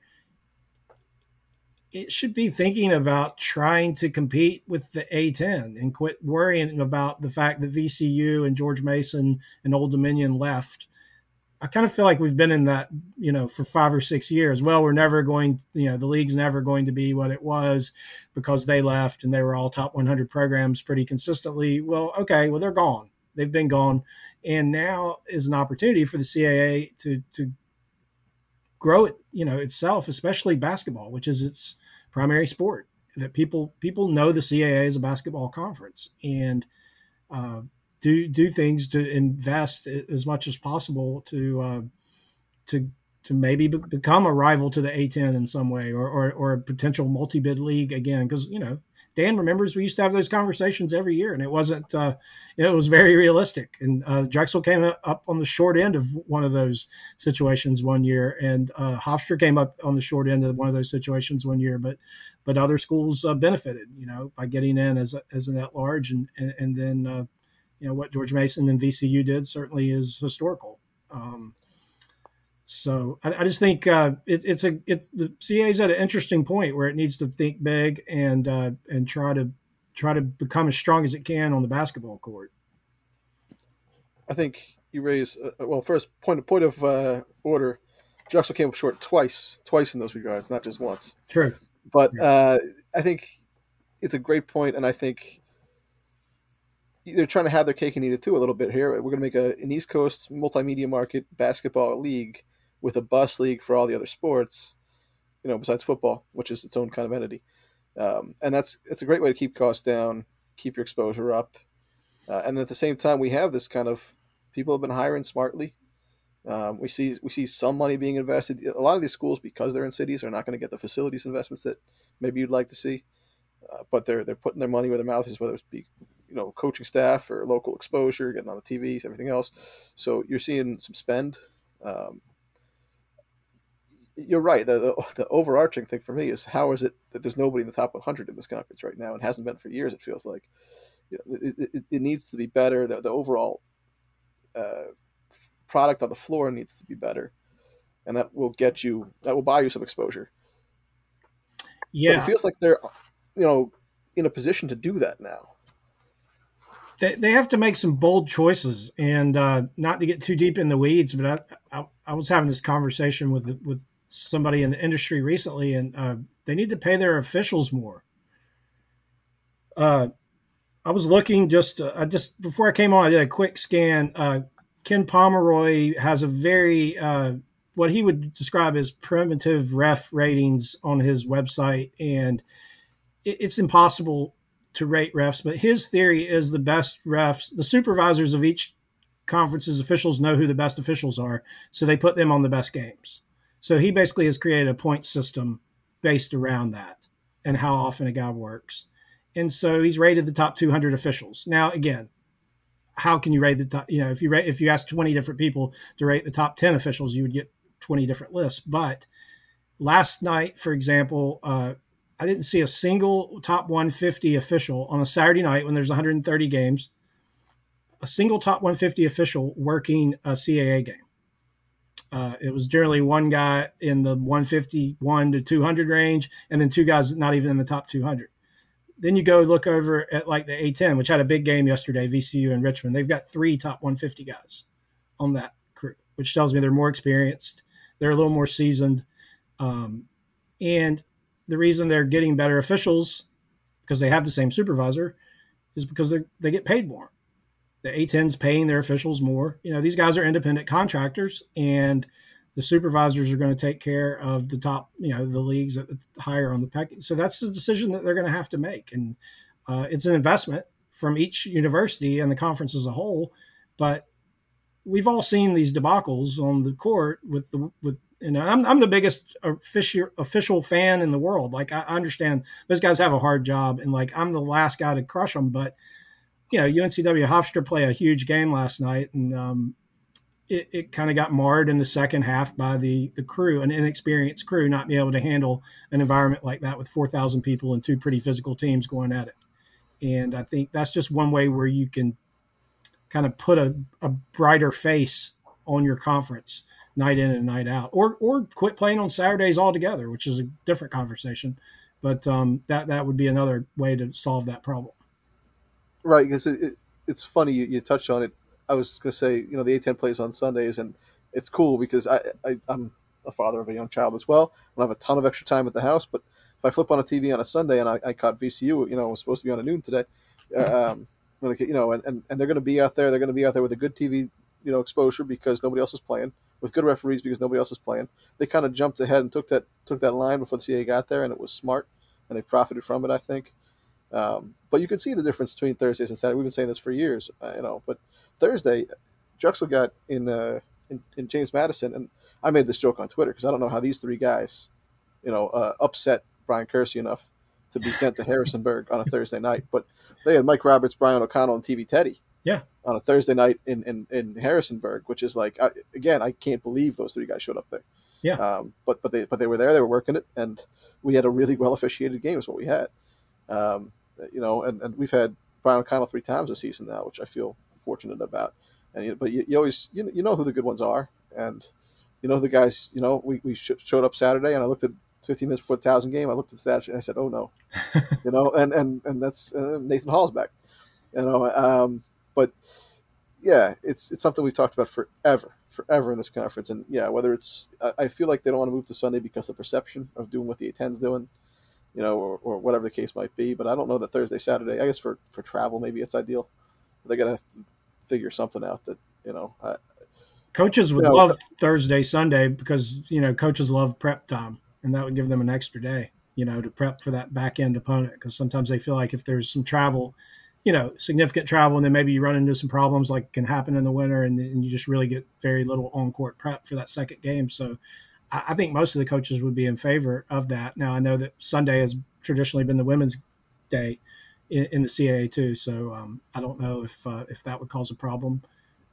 it should be thinking about trying to compete with the A10 and quit worrying about the fact that VCU and George Mason and Old Dominion left I kind of feel like we've been in that, you know, for five or six years. Well, we're never going, you know, the league's never going to be what it was because they left and they were all top 100 programs pretty consistently. Well, okay, well they're gone. They've been gone, and now is an opportunity for the CAA to to grow it, you know, itself, especially basketball, which is its primary sport. That people people know the CAA is a basketball conference, and uh, do do things to invest as much as possible to uh, to to maybe be- become a rival to the A10 in some way or or, or a potential multi bid league again because you know Dan remembers we used to have those conversations every year and it wasn't uh, it was very realistic and uh, Drexel came up on the short end of one of those situations one year and uh, Hofstra came up on the short end of one of those situations one year but but other schools uh, benefited you know by getting in as a, as an at large and and, and then uh, you know what George Mason and VCU did certainly is historical. Um, so I, I, just think uh, it, it's a it, the CA is at an interesting point where it needs to think big and uh, and try to try to become as strong as it can on the basketball court. I think you raise uh, well first point point of uh, order. Drexel came up short twice, twice in those regards, not just once. True, but uh, I think it's a great point, and I think they're trying to have their cake and eat it too a little bit here. We're going to make a, an East Coast multimedia market basketball league with a bus league for all the other sports, you know, besides football, which is its own kind of entity. Um, and that's it's a great way to keep costs down, keep your exposure up, uh, and at the same time, we have this kind of people have been hiring smartly. Um, we see we see some money being invested. A lot of these schools, because they're in cities, are not going to get the facilities investments that maybe you'd like to see. Uh, but they're they're putting their money where their mouth is, whether it's be you know coaching staff or local exposure, getting on the TV, everything else. So you're seeing some spend. Um, you're right. The, the, (laughs) the overarching thing for me is how is it that there's nobody in the top 100 in this conference right now and hasn't been for years. It feels like you know, it, it, it, needs to be better. The, the overall uh, product on the floor needs to be better, and that will get you that will buy you some exposure. Yeah, but it feels like they're you know in a position to do that now they, they have to make some bold choices and uh, not to get too deep in the weeds but I, I, I was having this conversation with with somebody in the industry recently and uh, they need to pay their officials more uh, i was looking just uh, i just before i came on i did a quick scan uh, ken pomeroy has a very uh, what he would describe as primitive ref ratings on his website and it, it's impossible to rate refs, but his theory is the best refs, the supervisors of each conference's officials know who the best officials are, so they put them on the best games. So he basically has created a point system based around that and how often a guy works. And so he's rated the top 200 officials. Now, again, how can you rate the top? You know, if you rate, if you ask 20 different people to rate the top 10 officials, you would get 20 different lists. But last night, for example, uh, I didn't see a single top 150 official on a Saturday night when there's 130 games, a single top 150 official working a CAA game. Uh, it was generally one guy in the 151 to 200 range, and then two guys not even in the top 200. Then you go look over at like the A10, which had a big game yesterday, VCU and Richmond. They've got three top 150 guys on that crew, which tells me they're more experienced, they're a little more seasoned, um, and the reason they're getting better officials because they have the same supervisor is because they they get paid more. The A10's paying their officials more. You know, these guys are independent contractors, and the supervisors are going to take care of the top, you know, the leagues higher on the package. So that's the decision that they're going to have to make, and uh, it's an investment from each university and the conference as a whole. But we've all seen these debacles on the court with the with you know, I'm, I'm the biggest official official fan in the world. Like I understand those guys have a hard job, and like I'm the last guy to crush them. But you know, UNCW Hofstra play a huge game last night, and um, it, it kind of got marred in the second half by the the crew, an inexperienced crew, not being able to handle an environment like that with four thousand people and two pretty physical teams going at it. And I think that's just one way where you can kind of put a, a brighter face on your conference night in and night out, or or quit playing on Saturdays altogether, which is a different conversation. But um, that that would be another way to solve that problem. Right, because it, it, it's funny you, you touched on it. I was going to say, you know, the A10 plays on Sundays, and it's cool because I, I am a father of a young child as well. and I don't have a ton of extra time at the house, but if I flip on a TV on a Sunday and I, I caught VCU, you know, it was supposed to be on a noon today. Um, you know, and, and, and they're going to be out there. They're going to be out there with a good TV, you know, exposure because nobody else is playing with good referees because nobody else is playing. They kind of jumped ahead and took that took that line before the CA got there, and it was smart, and they profited from it. I think. Um, but you can see the difference between Thursdays and Saturdays. We've been saying this for years, uh, you know. But Thursday, Drexel got in, uh, in, in James Madison, and I made this joke on Twitter because I don't know how these three guys, you know, uh, upset Bryan Kersey enough to be sent to (laughs) Harrisonburg on a Thursday night. But they had Mike Roberts, Brian O'Connell, and TV Teddy yeah. On a Thursday night in, in, in Harrisonburg, which is like, I, again, I can't believe those three guys showed up there. Yeah. Um, but but they but they were there. They were working it, and we had a really well officiated game. Is what we had. Um, you know, and, and we've had Brian O'Connell three times this season now, which I feel fortunate about. And but you, you always you, you know who the good ones are, and you know the guys. You know, we, we showed up Saturday, and I looked at 15 minutes before the thousand game. I looked at the stats and I said, "Oh no," (laughs) you know, and and and that's uh, Nathan Hall's back. You know, um, but yeah, it's it's something we've talked about forever, forever in this conference. And yeah, whether it's I feel like they don't want to move to Sunday because the perception of doing what the A10's doing, you know, or, or whatever the case might be. But I don't know that Thursday, Saturday. I guess for for travel, maybe it's ideal. They're gonna have to figure something out that you know. I, coaches would you know, love Thursday, Sunday because you know coaches love prep time, and that would give them an extra day, you know, to prep for that back end opponent. Because sometimes they feel like if there's some travel you know significant travel and then maybe you run into some problems like can happen in the winter and then you just really get very little on court prep for that second game so I, I, think most of the coaches would be in favor of that now i know that sunday has traditionally been the women's day in, in the caa too so um, i don't know if uh, if that would cause a problem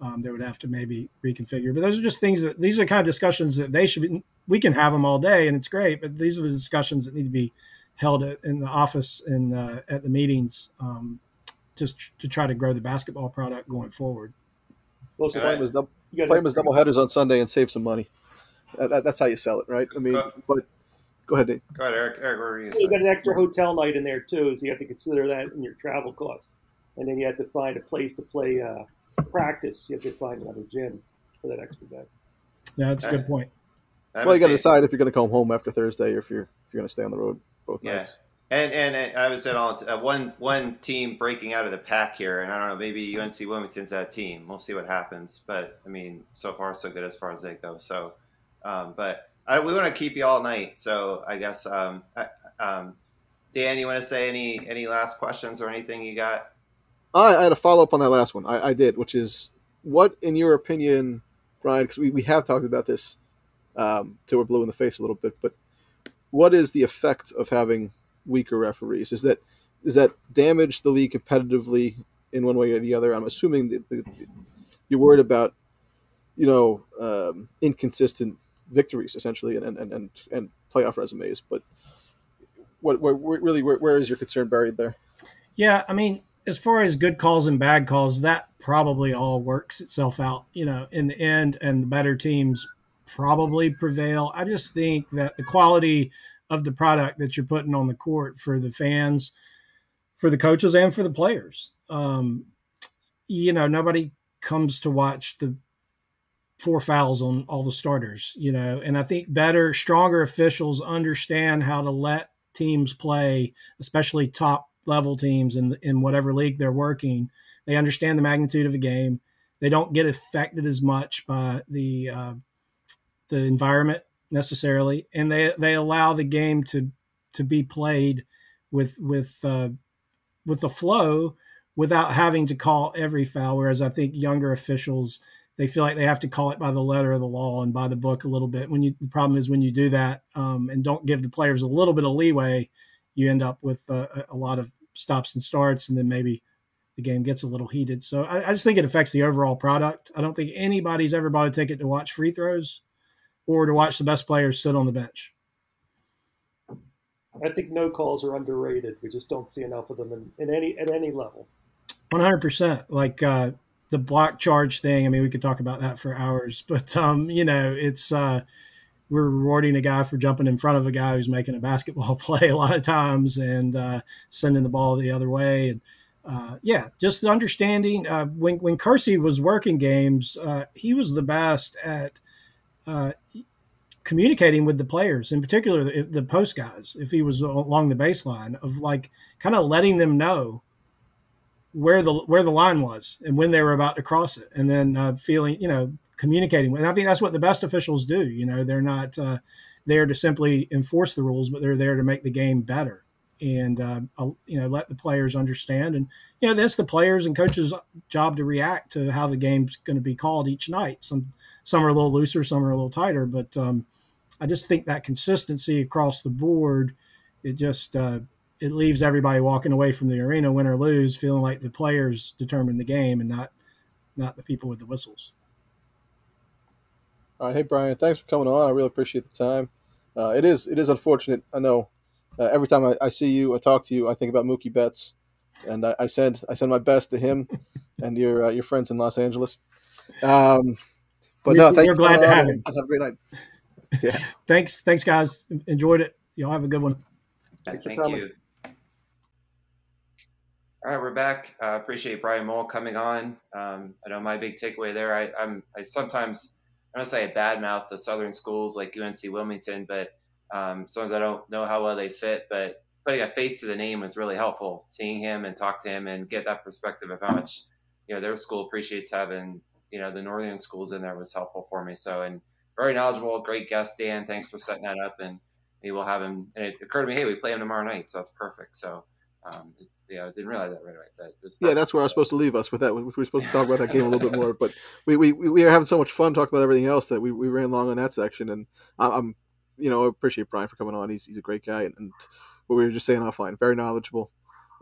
um, they would have to maybe reconfigure but those are just things that these are kind of discussions that they should be we can have them all day and it's great but these are the discussions that need to be held in the office and uh, at the meetings um, just to try to grow the basketball product going forward. Well, so play them as, double, play them as double headers on Sunday and save some money. That, that's how you sell it, right? I mean, go, but go ahead, Dave. Go ahead, Eric. Eric, what are you, you got an extra hotel night in there too, so you have to consider that in your travel costs. And then you have to find a place to play uh, practice. You have to find another gym for that extra day. Yeah, that's a good point. Well, you got to decide if you're going to come home after Thursday or if you're if you're going to stay on the road both yeah. nights. And, and I would say all uh, one one team breaking out of the pack here, and I don't know, maybe UNC Wilmington's that team. We'll see what happens, but I mean, so far so good as far as they go. So, um, but I, we want to keep you all night, so I guess um, um, Dan, you want to say any any last questions or anything you got? I, I had a follow up on that last one. I, I, did, which is what, in your opinion, Brian? Because we, we have talked about this um, till we're blue in the face a little bit, but what is the effect of having weaker referees? Is that does that damage the league competitively in one way or the other? I'm assuming that you're worried about you know um, inconsistent victories essentially and, and and and playoff resumes, but what, what really where, where is your concern buried there? Yeah, I mean, as far as good calls and bad calls, that probably all works itself out, you know, in the end, and the better teams probably prevail. I just think that the quality of the product that you're putting on the court for the fans, for the coaches, and for the players. Um, you know, nobody comes to watch the four fouls on all the starters, you know, and I think better, stronger officials understand how to let teams play, especially top level teams in in whatever league they're working. They understand the magnitude of the game. They don't get affected as much by the uh, the environment necessarily, and they they allow the game to to be played with with uh, with the flow without having to call every foul. Whereas I think younger officials they feel like they have to call it by the letter of the law and by the book a little bit. When you the problem is when you do that um, and don't give the players a little bit of leeway, you end up with uh, a lot of stops and starts, and then maybe the game gets a little heated. So I, I, just think it affects the overall product. I don't think anybody's ever bought a ticket to watch free throws or to watch the best players sit on the bench. I think no calls are underrated. We just don't see enough of them in, in any at any level. One hundred percent. Like uh, the block charge thing. I mean, we could talk about that for hours, (laughs) but um, you know, it's uh, we're rewarding a guy for jumping in front of a guy who's making a basketball (laughs) play a lot of times and uh, sending the ball the other way. And uh, yeah, just understanding uh, when when Kersey was working games, uh, he was the best at uh, communicating with the players, in particular the, the post guys. If he was along the baseline, of like kind of letting them know where the where the line was and when they were about to cross it, and then uh, feeling you know communicating. And I think that's what the best officials do. You know, they're not uh, there to simply enforce the rules, but they're there to make the game better and uh, you know let the players understand. And you know, that's the players and coaches' job to react to how the game's going to be called each night. Some some are a little looser, some are a little tighter, but um, I just think that consistency across the board, it just uh, it leaves everybody walking away from the arena, win or lose, feeling like the players determine the game and not not the people with the whistles. All right, hey Brian, thanks for coming on. I really appreciate the time. Uh, it is it is unfortunate. I know. Uh, every time I, I, see you, I talk to you, I think about Mookie Betts, and I, I send I send my best to him (laughs) and your uh, your friends in Los Angeles. Um, but we're, no, thank we're glad to have him. Have a great night. (laughs) Yeah. thanks, thanks, guys. Enjoyed it. Y'all have a good one. Thank you. All right, we're back. Uh, appreciate Brian Mole coming on. Um, I know my big takeaway there. I, I'm I sometimes I don't say I badmouth the Southern schools like UNC Wilmington, but um, sometimes I don't know how well they fit. But putting a face to the name was really helpful. Seeing him and talk to him and get that perspective of how much you know their school appreciates having you know the northern schools in there was helpful for me. So and very knowledgeable, great guest, Dan. Thanks for setting that up, and we'll have him. And it occurred to me, hey, we play him tomorrow night, so that's perfect. So um, it's, yeah, I didn't realize that right away. But yeah, that's where I was supposed to leave us with that. We were supposed to talk about that game a little bit (laughs) more, but we, we, we were having so much fun talking about everything else that we, we ran long on that section. And I'm, you know, I appreciate Brian for coming on. He's, he's a great guy. And, and what we were just saying offline, very knowledgeable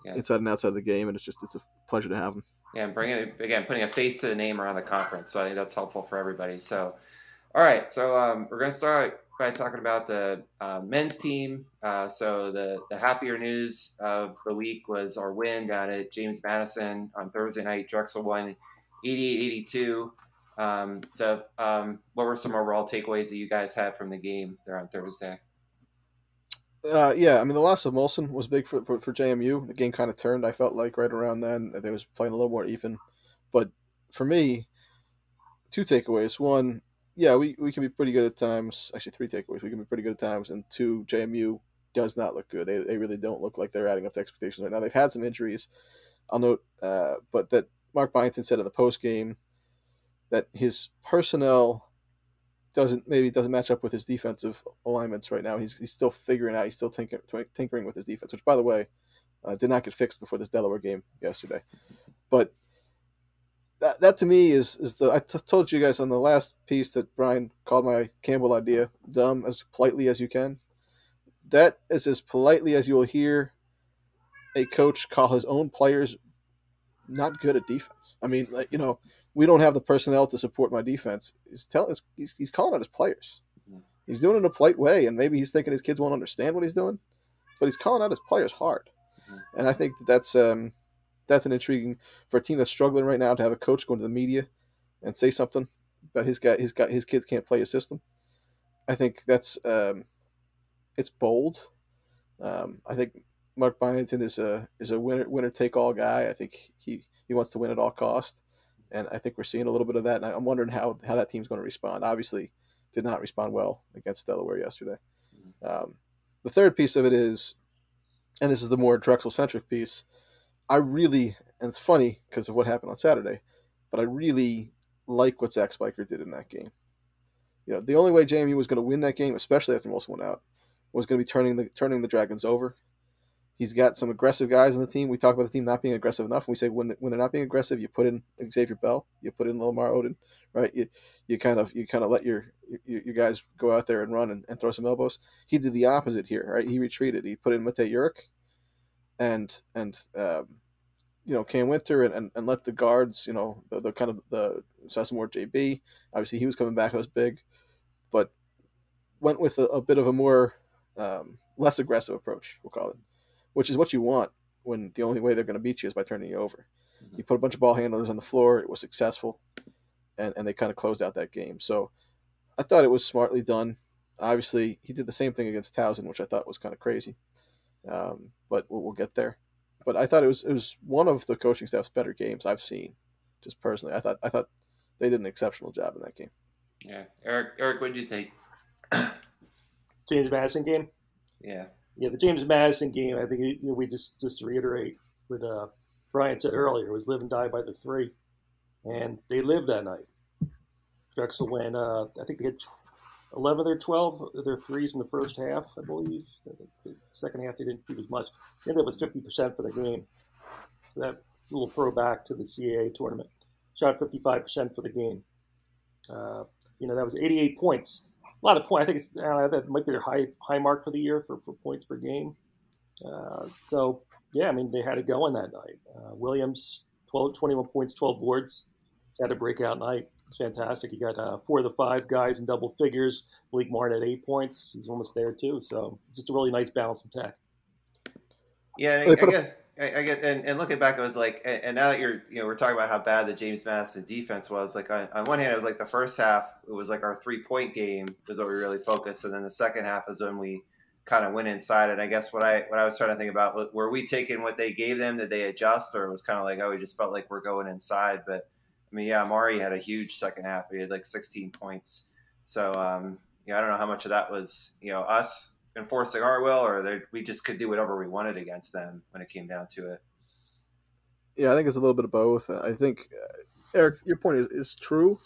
yeah. inside and outside of the game. And it's just, it's a pleasure to have him. Yeah, and bringing again, putting a face to the name around the conference. So I think that's helpful for everybody. So, all right, so um, we're going to start by talking about the uh, men's team. Uh, so the the happier news of the week was our win down at James Madison on Thursday night. Drexel won 88-82. Um, so um, what were some overall takeaways that you guys had from the game there on Thursday? Uh, yeah, I mean the loss of Molson was big for, for, for JMU. The game kind of turned. I felt like right around then they was playing a little more even. But for me, two takeaways. One, yeah, we, we can be pretty good at times. Actually, three takeaways. We can be pretty good at times. And two, JMU does not look good. They, they really don't look like they're adding up to expectations right now. They've had some injuries, I'll note, uh, but that Mark Byington said in the post game that his personnel doesn't maybe doesn't match up with his defensive alignments right now. He's, he's still figuring out. He's still tinkering, tinkering with his defense, which by the way, uh, did not get fixed before this Delaware game yesterday. But that, that to me is is the I t- told you guys on the last piece that Brian called my Campbell idea dumb as politely as you can. That is as politely as you will hear a coach call his own players not good at defense. I mean, like you know, we don't have the personnel to support my defense. He's telling he's, he's calling out his players. Mm-hmm. He's doing it in a polite way, and maybe he's thinking his kids won't understand what he's doing. but he's calling out his players hard, mm-hmm. and I think that that's um, that's an intriguing for a team that's struggling right now to have a coach go into the media and say something about his guy his guy his kids can't play his system. I think that's um, it's bold. Um, I think Mark Byington is a is a winner winner take all guy. I think he, he wants to win at all cost, and I think we're seeing a little bit of that. And I'm wondering how how that team's going to respond. Obviously, did not respond well against Delaware yesterday. Um, the third piece of it is, and this is the more Drexel centric piece. I really, and it's funny because of what happened on Saturday, but I really like what Zach Spiker did in that game. You know, the only way JMU was going to win that game, especially after Wilson went out, was going to be turning the turning the Dragons over He's got some aggressive guys on the team. We talk about the team not being aggressive enough. And we say when, when they're not being aggressive, you put in Xavier Bell, you put in Lamar Oden, right? You, you kind of you kind of let your, your, your guys go out there and run and, and, throw some elbows. He did the opposite here, right? He retreated. He put in Mate Urick and and um, you know Cam Wynter and, and, and let the guards, you know, the, the kind of the Sessamore JB. Obviously, he was coming back. That was big, but went with a, a bit of a more um, less aggressive approach. We'll call it which is what you want when the only way they're going to beat you is by turning you over. Mm-hmm. You put a bunch of ball handlers on the floor. It was successful, and, and they kind of closed out that game. So I thought it was smartly done. Obviously, he did the same thing against Towson, which I thought was kind of crazy. Um, but we'll, we'll, get there. But I thought it was it was one of the coaching staff's better games I've seen. Just personally, I thought I thought they did an exceptional job in that game. Yeah, Eric, Eric, what did you think? (coughs) James Madison game. Yeah, yeah, the James Madison game. I think you know, we just just to reiterate what uh, Brian said earlier was live and die by the three, and they lived that night. Drexel went. Uh, I think they had eleven or twelve of their threes in the first half, I believe. The second half they didn't shoot as much. They ended up with fifty percent for the game. So that little throwback to the CAA tournament. Shot fifty five percent for the game. Uh, you know that was eighty eight points a lot of points. I think it's that might be their high high mark for the year for, for points per game. Uh, so yeah, I mean they had it going that night. Uh, Williams 12, 21 points, 12 boards. Had a breakout night. It's fantastic. You got uh, four of the five guys in double figures. Melik Martin at eight points. He's almost there too. So it's just a really nice balanced attack. Yeah, I, I guess I, I get and, and looking back, it was like, and, and, now that you're, you know, we're talking about how bad the James Madison defense was. Like on, on one hand, it was like the first half, it was like our three point game was what we really focused, and then the second half is when we kind of went inside. And I guess what I what I was trying to think about were we taking what they gave them? Did they adjust, or it was kind of like, oh, we just felt like we're going inside? But I mean, yeah, Mari had a huge second half. He had like 16 points. So um, yeah, I don't know how much of that was you know us enforcing our will, or we just could do whatever we wanted against them when it came down to it. Yeah, I think it's a little bit of both. I think uh, Eric, your point is, is true.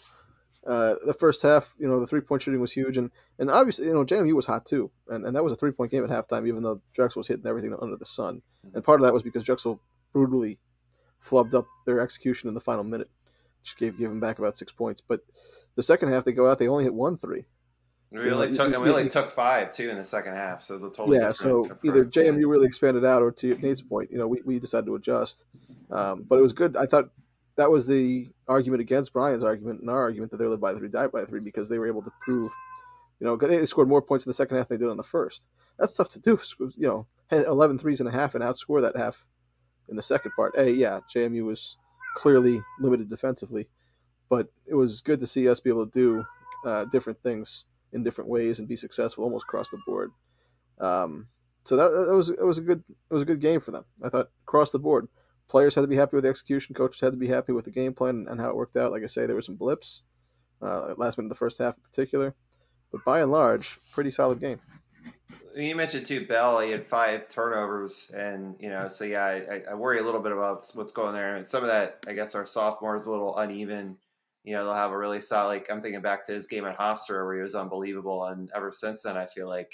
Uh, the first half, you know, the three point shooting was huge, and, and obviously, you know, JMU was hot too, and, and that was a three point game at halftime, even though Drexel was hitting everything under the sun, mm-hmm. and part of that was because Drexel brutally flubbed up their execution in the final minute, which gave gave them back about six points. But the second half, they go out, they only hit one three, we really know, took, we really took five too in the second half, so it was a totally yeah. so approach. either JMU really expanded out, or to Nate's point, you know, we, we decided to adjust. Um, but it was good. I thought that was the argument against Brian's argument and our argument that they live by the three, die by the three, because they were able to prove, you know, they scored more points in the second half than they did on the first. That's tough to do. You know, had 11 threes and a half and outscore that half in the second part. Hey, yeah, JMU was clearly limited defensively, but it was good to see us be able to do uh, different things in different ways and be successful almost across the board. Um, so that, that was it was a good it was a good game for them. I thought across the board, players had to be happy with the execution, coaches had to be happy with the game plan and how it worked out. Like I say, there were some blips, uh, last minute in the first half in particular, but by and large, pretty solid game. You mentioned too, Bell. He had five turnovers, and you know, so yeah, I, I worry a little bit about what's going there. And some of that, I guess, our sophomore is a little uneven you know, they'll have a really solid. Like I'm thinking back to his game at Hofstra where he was unbelievable, and ever since then, I feel like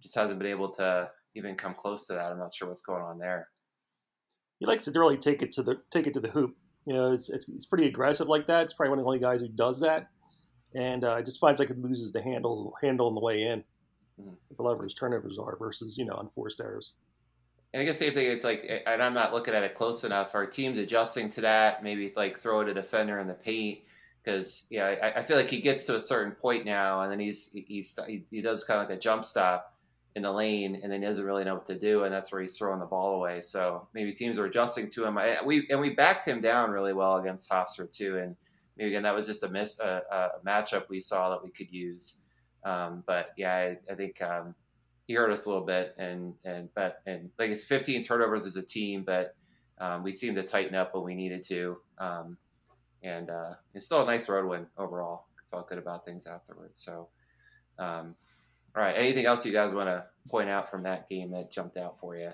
just hasn't been able to even come close to that. I'm not sure what's going on there. He likes to really take it to the take it to the hoop. You know, it's it's, it's pretty aggressive like that. It's probably one of the only guys who does that, and uh, just finds like it loses the handle handle on the way in. Mm-hmm. The levers turnovers are versus you know unforced errors. And I guess the same thing. It's like, and I'm not looking at it close enough. Our team's adjusting to that. Maybe like throw it a defender in the paint because yeah, I, I, feel like he gets to a certain point now, and then he's he's he, he does kind of like a jump stop, in the lane, and then he doesn't really know what to do, and that's where he's throwing the ball away. So maybe teams are adjusting to him. I, we and we backed him down really well against Hofstra too, and maybe again that was just a miss a, a matchup we saw that we could use. Um, but yeah, I, I think um, he hurt us a little bit, and and but and like it's 15 turnovers as a team, but um, we seemed to tighten up when we needed to, um, and uh, it's still a nice road win overall. Felt good about things afterwards. So. Um, all right. Anything else you guys want to point out from that game that jumped out for you?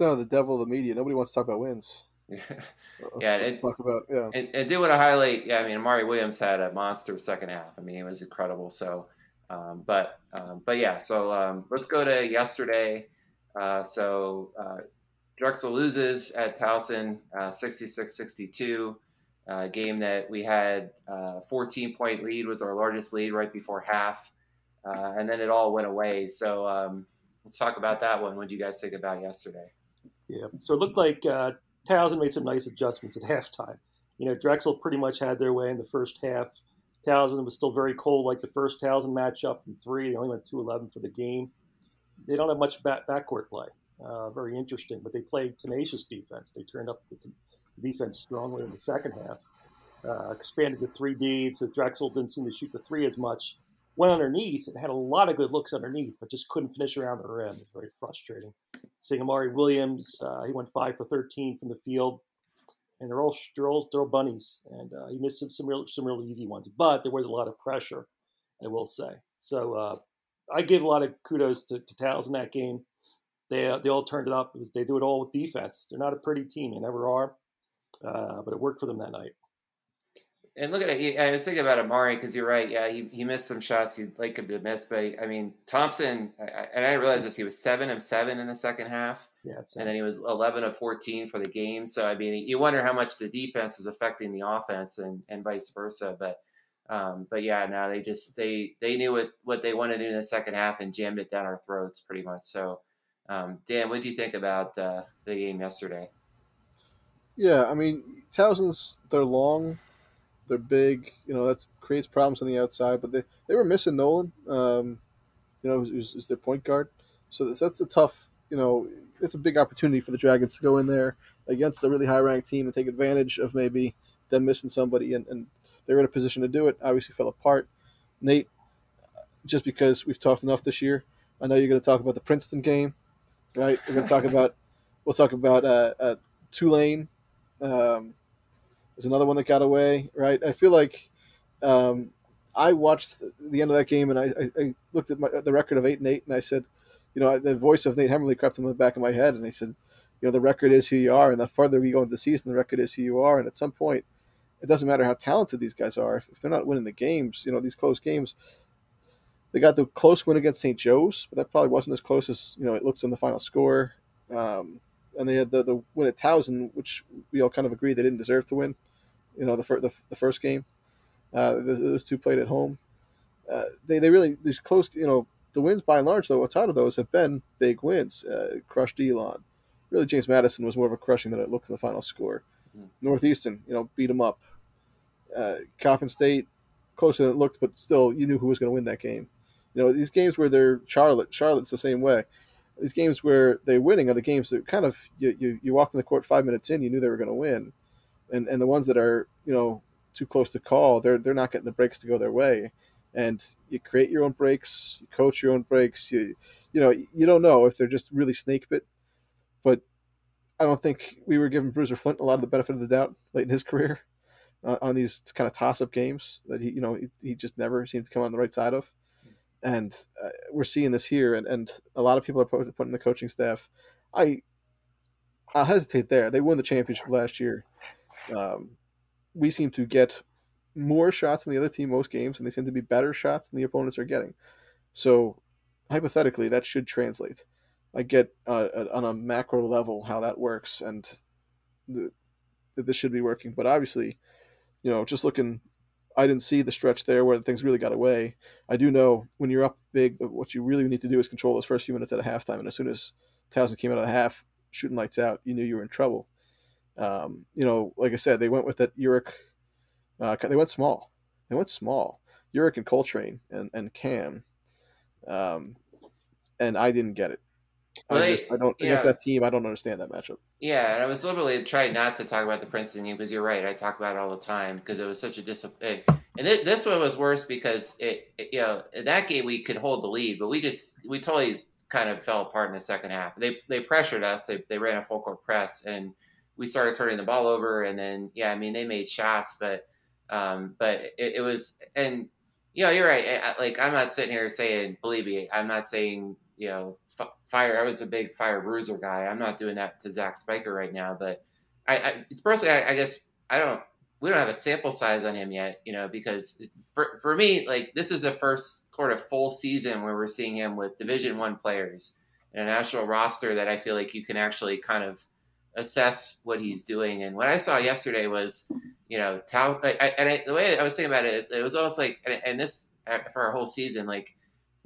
No, the devil of the media. Nobody wants to talk about wins. (laughs) yeah, yeah. And, talk about yeah. And, and do want to highlight. Yeah, I mean, Amari Williams had a monster second half. I mean, it was incredible. So, um, but um, but yeah. So um, let's go to yesterday. Uh, so uh, Drexel loses at Towson, uh, 66-62. Uh, game that we had uh, 14 point lead with our largest lead right before half uh, and then it all went away. So um, let's talk about that one. What did you guys think about yesterday? Yeah, so it looked like uh, Towson made some nice adjustments at halftime. You know, Drexel pretty much had their way in the first half. Towson was still very cold, like the first Towson matchup in three. They only went 2 11 for the game. They don't have much back, backcourt play. Uh, very interesting, but they played tenacious defense. They turned up the t- defense strongly in the second half. Uh, expanded the 3D, so Drexel didn't seem to shoot the three as much went underneath and had a lot of good looks underneath, but just couldn't finish around the rim. It's very frustrating. Seeing Amari Williams, uh, he went five for 13 from the field, and they're all they're all, they're all bunnies, and uh, he missed some some real some real easy ones. But there was a lot of pressure, I will say. So uh, I give a lot of kudos to, to Towson that game. They uh, they all turned it up. It was, they do it all with defense. They're not a pretty team. They never are. Uh, but it worked for them that night and look at it. I was thinking about Amari because you're right. Yeah, he, he missed some shots he'd like him to miss, but I mean Thompson. I, and I didn't realize this. He was seven of seven in the second half. Yeah, and then he was eleven of fourteen for the game. So I mean, you wonder how much the defense was affecting the offense, and, and vice versa. But um, but yeah, now they just they they knew what what they wanted to do in the second half and jammed it down our throats pretty much. So um, Dan, what do you think about uh, the game yesterday? Yeah, I mean, Towson's they're long they're big. You know, that creates problems on the outside. But they, they were missing Nolan. Um, you know, who's, who's their point guard. So that's, that's a tough. You know, it's a big opportunity for the Dragons to go in there against a really high ranked team and take advantage of maybe them missing somebody. And, and they're in a position to do it. Obviously, fell apart. Nate, just because we've talked enough this year, I know you're going to talk about the Princeton game, right? We're going to talk about. We'll talk about uh, uh, Tulane. Um, there's another one that got away, right? I feel like um, I watched the end of that game and I, I, I looked at, my, the record of eight and eight and I said, you know, the voice of Nate Hemmerly crept in the back of my head and I said, you know, the record is who you are, and the farther we go into the season, the record is who you are, and at some point, it doesn't matter how talented these guys are. If, if they're not winning the games, you know, these close games, they got the close win against St. Joe's, but that probably wasn't as close as you know it looks in the final score. Um, and they had the, the win at Towson, which we all kind of agree they didn't deserve to win you know, the, fir- the, the first game. Uh, those two played at home. Uh, they, they really, these close, you know, the wins by and large, though, outside of those have been big wins. Uh, crushed Elon. Really, James Madison was more of a crushing than it looked in the final score. Mm-hmm. Northeastern, you know, beat them up. Uh, Coppin State, closer than it looked, but still, you knew who was going to win that game. You know, these games where they're Charlotte, Charlotte's the same way. These games where they're winning are the games that kind of, you, you, you walked in the court five minutes in, you knew they were going to win and and the ones that are you know too close to call, they're they're not getting the breaks to go their way. And you create your own breaks, you coach your own breaks. You you know you don't know if they're just really snake bit, but I don't think we were giving Bruiser Flint a lot of the benefit of the doubt late in his career uh, on these kind of toss up games that he you know he, he, just never seemed to come on the right side of. And uh, we're seeing this here, and, and a lot of people are putting the coaching staff. I I'll hesitate there. They won the championship last year um, we seem to get more shots than the other team most games, and they seem to be better shots than the opponents are getting. So, hypothetically, that should translate. I get uh, on a macro level how that works, and that this should be working. But obviously, you know, just looking, I didn't see the stretch there where things really got away. I do know when you're up big, what you really need to do is control those first few minutes at a halftime. And as soon as Towson came out of the half, shooting lights out, you knew you were in trouble. Um, you know, like I said, they went with that Uric. Uh, they went small. They went small. Uric and Coletrane and and Cam. Um, and I didn't get it. Well, I, just, I don't against that team. I don't understand that matchup. Yeah, and I was literally trying not to talk about the Princeton game because you're right. I talk about it all the time because it was such a disappointment. And it, this one was worse because it, it, you know, in that game we could hold the lead, but we just we totally kind of fell apart in the second half. They they pressured us. They they ran a full court press, and we started turning the ball over. And then yeah, I mean they made shots, but um, but it, it was and you know you're right. Like I'm not sitting here saying believe me, I'm not saying you know fire. I was a big fire bruiser guy. I'm not doing that to Zach Spiker right now, but I, I personally, I, I, guess I don't. We don't have a sample size on him yet, you know, because for, for me, like this is the first sort of full season where we're seeing him with Division One players and a national roster that I feel like you can actually kind of assess what he's doing. And what I saw yesterday was, you know, Tau, I, and I, the way I was thinking about it is, it was almost like, and, and this uh, for our whole season, like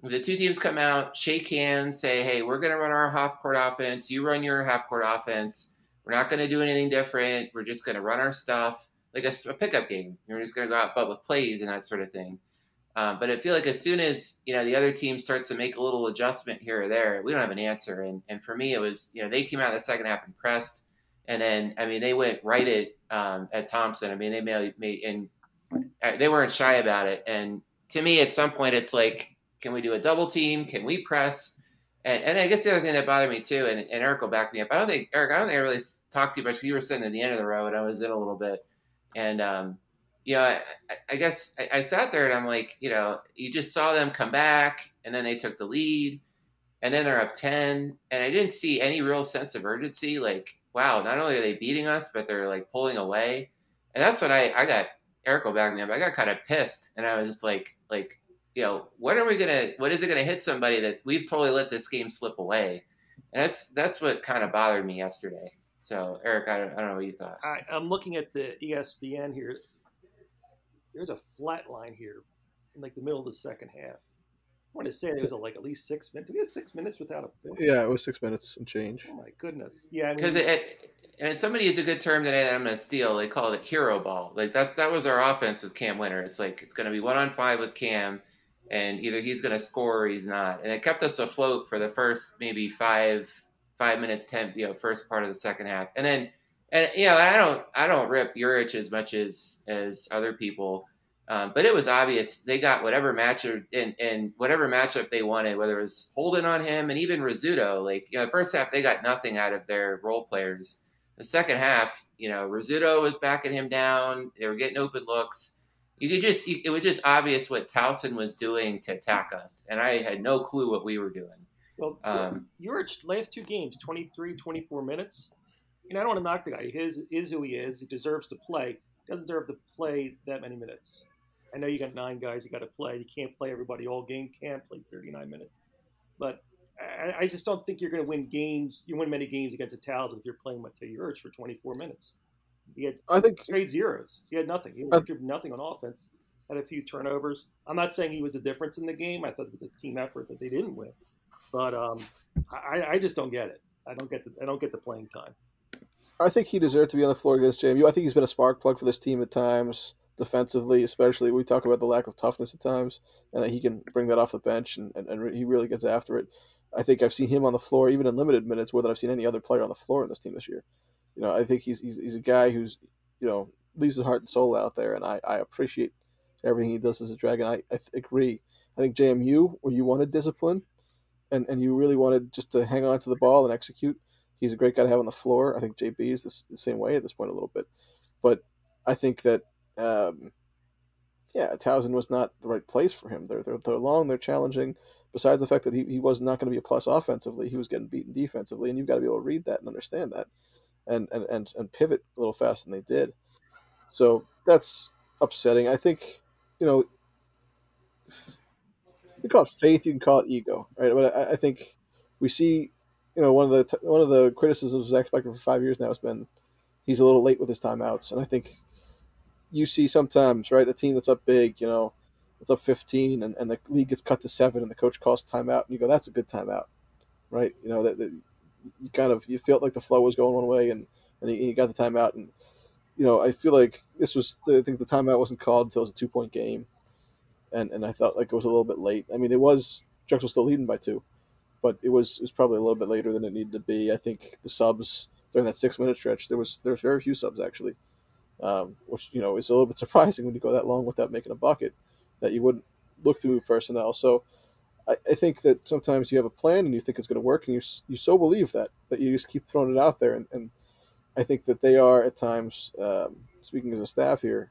the two teams come out, shake hands, say, "Hey, we're going to run our half court offense. You run your half court offense. We're not going to do anything different. We're just going to run our stuff like a, a pickup game. We're just going to go out, but with plays and that sort of thing." Um, but I feel like as soon as you know the other team starts to make a little adjustment here or there, we don't have an answer. And and for me, it was you know they came out in the second half impressed, and then I mean they went right at um, at Thompson. I mean they made, and uh, they weren't shy about it. And to me, at some point, it's like can we do a double team? Can we press? And, and I guess the other thing that bothered me too, and, and Eric will back me up. I don't think Eric, I don't think I really talked to you much. You were sitting at the end of the row, and I was in a little bit. And um, you know, I, I guess I, I, sat there and I'm like, you know, you just saw them come back, and then they took the lead, and then they're up ten, and I didn't see any real sense of urgency. Like, wow, not only are they beating us, but they're like pulling away, and that's what I I got. Eric back me up. I got kind of pissed, and I was just like, like you know, what are we gonna? What is it gonna hit somebody that we've totally let this game slip away? And that's that's what kind of bothered me yesterday. So, Eric, I don't, I don't know what you thought. I, I'm looking at the ESPN here. There's a flat line here in like the middle of the second half. I want to say it was like at least six minutes. Did we had six minutes without a point? Yeah, it was six minutes and change. Oh my goodness! Yeah, because I mean, it, and somebody is a good term that I'm going to steal. They call it a hero ball. Like that's that was our offense with Cam Wynter. It's like it's going to be one on five with Cam, and either he's going to score or he's not. And it kept us afloat for the first maybe five five minutes, ten you know, first part of the second half, and then and you know I don't I don't rip Juric as much as as other people. Um, but it was obvious they got whatever matchup and, and whatever matchup they wanted, whether it was holding on him and even Rizzuto. Like, you know, the first half they got nothing out of their role players. The second half, you know, Rizzuto was backing him down. They were getting open looks you could just you, it was just obvious what Towson was doing to attack us, and I had no clue what we were doing. Well, um, your last two games, 23, 24 minutes. You know, I don't want to knock the guy. He is, is who he is. He deserves to play. He doesn't deserve to play that many minutes. I know you got nine guys you got to play. You can't play everybody all game. Can't play 39 minutes. But I, I just don't think you're going to win games. You win many games against the Towson if you're playing Mateo Juric for 24 minutes. He had I think straight zeros. He had nothing. He had nothing on offense. Had a few turnovers. I'm not saying he was a difference in the game. I thought it was a team effort that they didn't win, but um, I, I just don't get it. I don't get the I don't get the playing time. I think he deserved to be on the floor against JMU. I think he's been a spark plug for this team at times, defensively, especially. We talk about the lack of toughness at times, and that he can bring that off the bench, and, and, and he really gets after it. I think I've seen him on the floor, even in limited minutes, more than I've seen any other player on the floor in this team this year you know, I think he's he's, he's a guy who's you know leaves his heart and soul out there, and I, I appreciate everything he does as a Dragon. I, I agree. I think JMU, where you wanted discipline, and, and you really wanted just to hang on to the ball and execute, he's a great guy to have on the floor. I think JB is the, same way at this point a little bit, but I think that um, yeah, Towson was not the right place for him. They're, they're they're long, they're challenging. Besides the fact that he, he was not going to be a plus offensively, he was getting beaten defensively, and you've got to be able to read that and understand that and, and, and, and pivot a little faster than they did. So that's upsetting. I think, you know, you call it faith, you can call it ego, right? But I, I think we see, you know, one of the one of the criticisms of Zach Spiker for five years now has been he's a little late with his timeouts, and I think you see sometimes, right, a team that's up big, you know, it's up 15, and, and the league gets cut to seven, and the coach calls timeout, and you go, that's a good timeout, right? You know that, that you kind of you felt like the flow was going one way, and and you got the timeout, and you know I feel like this was the, I think the timeout wasn't called until it was a two point game, and and I thought like it was a little bit late. I mean, it was Drexel still leading by two, but it was it was probably a little bit later than it needed to be. I think the subs during that six minute stretch there was there was very few subs actually, um, which you know is a little bit (laughs) surprising when you go that long without making a bucket that you wouldn't look to move personnel. So I, I think that sometimes you have a plan and you think it's going to work and you you so believe that that you just keep throwing it out there. And, and I think that they are at times um, speaking as a staff here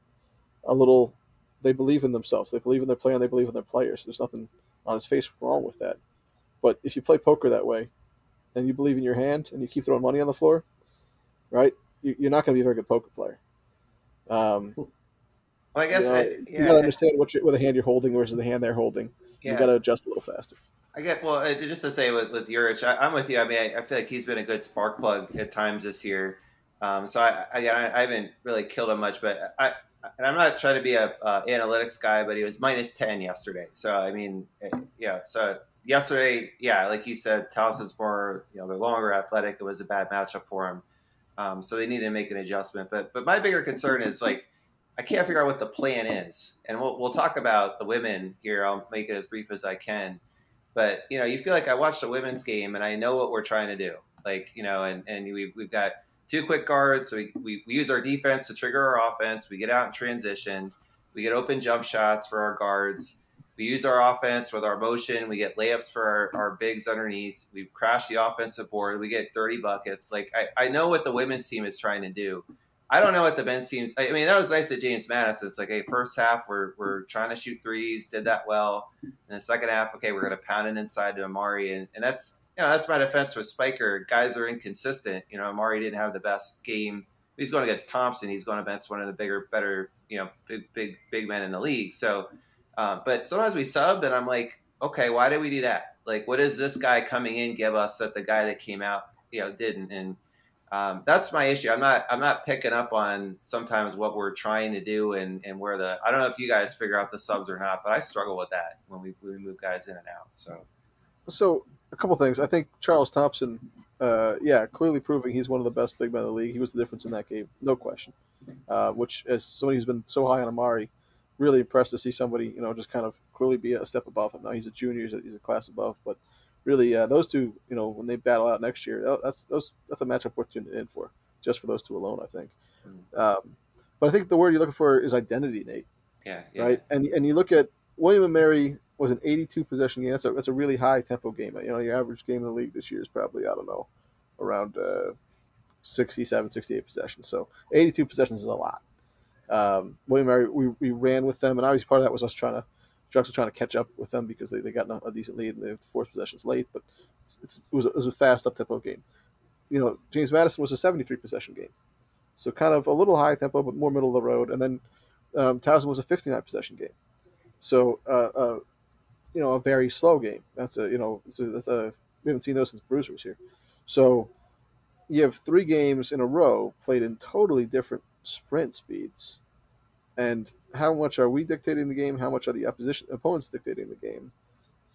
a little they believe in themselves. They believe in their plan. They believe in their players. There's nothing on his face wrong with that but if you play poker that way and you believe in your hand and you keep throwing money on the floor right you're not going to be a very good poker player um, well, I guess you, know, I, yeah, you got to understand what, what the hand you're holding versus the hand they're holding yeah. you got to adjust a little faster. I get well. Just to say with with Juric, I, am with you. I mean, I, I, feel like he's been a good spark plug at times this year. Um, so I, I, I haven't really killed him much, but I and I'm not trying to be a uh, analytics guy, but he was minus ten yesterday. So I mean, eh, yeah. So yesterday, yeah, like you said, Towson's more you know they're longer athletic. It was a bad matchup for him, um, so they need to make an adjustment. But but my bigger concern is like I can't figure out what the plan is, and we'll we'll talk about the women here. I'll make it as brief as I can. But you know, you feel like I watched a women's game and I know what we're trying to do. Like you know, and and we've we've got two quick guards, so we, we, we use our defense to trigger our offense. We get out in transition. We get open jump shots for our guards. We use our offense with our motion. We get layups for our, our bigs underneath. We crash the offensive board. We get 30 buckets. Like I, I know what the women's team is trying to do. I don't know what the men's teams. I mean, that was nice at James Madison. It's like, hey, first half we're we're trying to shoot threes, did that well. And the second half, okay, we're going to pound it inside to Amari, and, and that's you know that's my defense with Spiker. Guys are inconsistent. You know, Amari didn't have the best game. He's going against Thompson. He's going against one of the bigger, better, you know, big, big, big men in the league. So, uh, but sometimes we sub, and I'm like, okay, why did we do that? Like, what does this guy coming in give us that the guy that came out, you know, didn't? And um, that's my issue. I'm not I'm not picking up on sometimes what we're trying to do and, and where the I don't know if you guys figure out the subs or not, but I struggle with that when we, when we move guys in and out. So so a couple things. I think Charles Thompson, uh, yeah, clearly proving he's one of the best big men in the league. He was the difference in that game, no question. Uh, which, as somebody who's been so high on Amari, really impressed to see somebody you know just kind of clearly be a step above him. Now he's a junior, he's a, he's a class above, but really, uh, those two, you know, when they battle out next year, that's those that's a matchup worth tuning in for, just for those two alone, I think. Mm. Um, but I think the word you're looking for is identity, Nate. Yeah, yeah. Right, and and you look at William and Mary was an 82 possession game. That's a that's a really high tempo game. You know, your average game in the league this year is probably I don't know, around uh, 67, 68 possessions. So 82 possessions is a lot. Um, William Mary, we, we ran with them, and obviously part of that was us trying to Drexel trying to catch up with them because they, they got a decent lead and they forced possessions late, but it's, it's, it, was a, it was a fast up tempo game. You know, James Madison was a 73 possession game. So kind of a little high tempo, but more middle of the road. And then um, Towson was a 59 possession game. So, uh, uh, you know, a very slow game. That's a, you know, a, that's a, we haven't seen those since Bruce was here. So you have three games in a row played in totally different sprint speeds and how much are we dictating the game? How much are the opposition opponents dictating the game?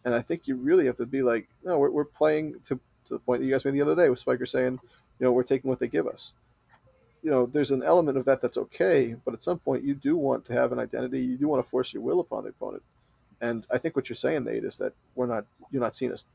And I think you really have to be like, no, we're, we're playing to, to the point that you guys made the other day with Spiker saying, you know, we're taking what they give us. You know, there's an element of that that's okay, but at some point you do want to have an identity. You do want to force your will upon the opponent. And I think what you're saying, Nate, is that we're not you're not seeing us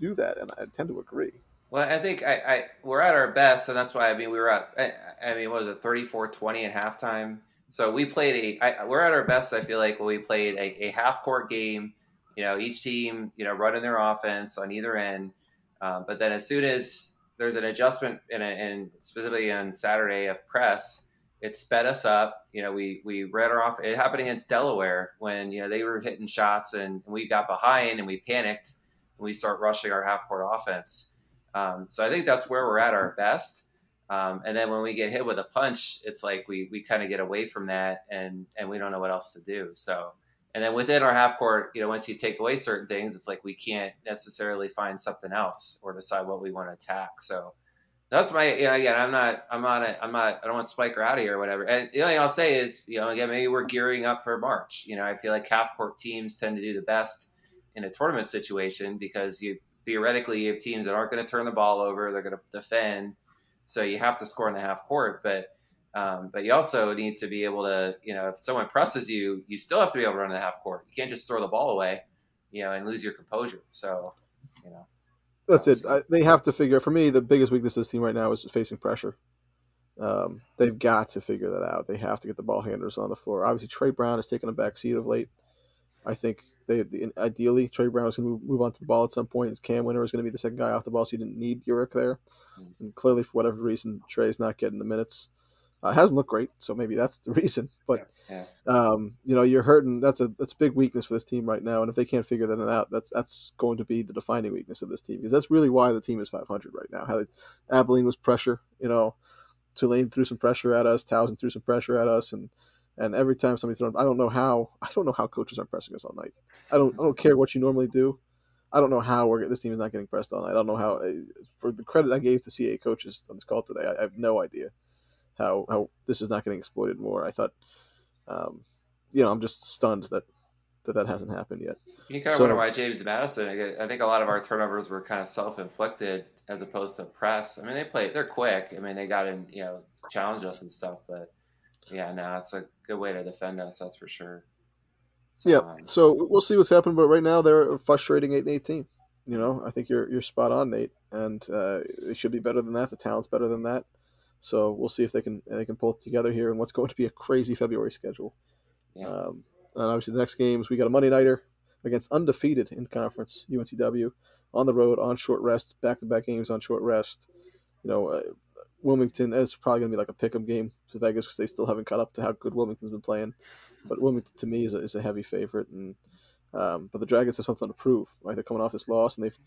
do that, and I tend to agree. Well, I think I, I we're at our best, and that's why I mean we were up. I, I mean, what was it, 34-20 at halftime? So we played a. I, we're at our best. I feel like when we played a, a half court game. You know, each team you know running their offense on either end. Um, but then as soon as there's an adjustment in, specifically on Saturday of press, it sped us up. You know, we we read our off. It happened against Delaware when you know they were hitting shots and we got behind and we panicked and we start rushing our half court offense. Um, so I think that's where we're at our best. Um, and then when we get hit with a punch, it's like we we kind of get away from that and and we don't know what else to do. So and then within our half court, you know, once you take away certain things, it's like we can't necessarily find something else or decide what we want to attack. So that's my you know again I'm not I'm not a, I'm not I don't want Spiker out of here or whatever. And the only thing I'll say is you know again maybe we're gearing up for March. You know I feel like half court teams tend to do the best in a tournament situation because you theoretically you have teams that aren't going to turn the ball over, they're going to defend so you have to score in the half court, but um, but you also need to be able to, you know, if someone presses you, you still have to be able to run the half court. You can't just throw the ball away, you know, and lose your composure. So, you know. That's it. I, they have to figure. For me, the biggest weakness of this team right now is facing pressure. Um, they've got to figure that out. They have to get the ball handlers on the floor. Obviously, Trey Brown has taken a back seat of late. I think they ideally Trey Brown is going to move on to the ball at some point. Cam Wynter is going to be the second guy off the ball, so you didn't need Uric there. Mm. And clearly, for whatever reason, Tre is not getting the minutes. Uh, hasn't looked great, so maybe that's the (laughs) reason. But yeah. um, you know, you're hurting. That's a that's a big weakness for this team right now. And if they can't figure that out, that's that's going to be the defining weakness of this team because that's really why the team is 500 right now. How Abilene was pressure, you know, Tulane threw some pressure at us, Towson threw some pressure at us, and and every time somebody throws, I don't know how. (laughs) I don't know how coaches aren't pressing us all night. I don't. I don't care what you normally do. I don't know how we're this team is not getting pressed all night. I don't know how. For the credit I gave to CA coaches on this call today, I, I have no idea how how this is not getting exploited more. I thought, um, you know, I'm just stunned that that that hasn't happened yet. You kind of so, wonder why James Madison. I think a lot of our turnovers were kind of self inflicted as opposed to press. I mean, they play. They're quick. I mean, they got in, you know, challenge us and stuff, but yeah, no, it's a good way to defend us. That's for sure. So, yeah. Um, so we'll see what's happening, but right now they're a frustrating eight and eighteen. You know, I think you're you're spot on, Nate, and uh, they should be better than that. The talent's better than that. So we'll see if they can they can pull it together here in what's going to be a crazy February schedule. Yeah. Um, and obviously the next games we got a Monday nighter against undefeated in conference UNCW on the road on short rest, back to back games on short rest. You know, uh, Wilmington is probably going to be like a pick 'em game to Vegas because they still haven't caught up to how good Wilmington's been playing. But Wilmington to me is a, is a heavy favorite, and um, but the Dragons have something to prove. Right, they're coming off this loss, and they've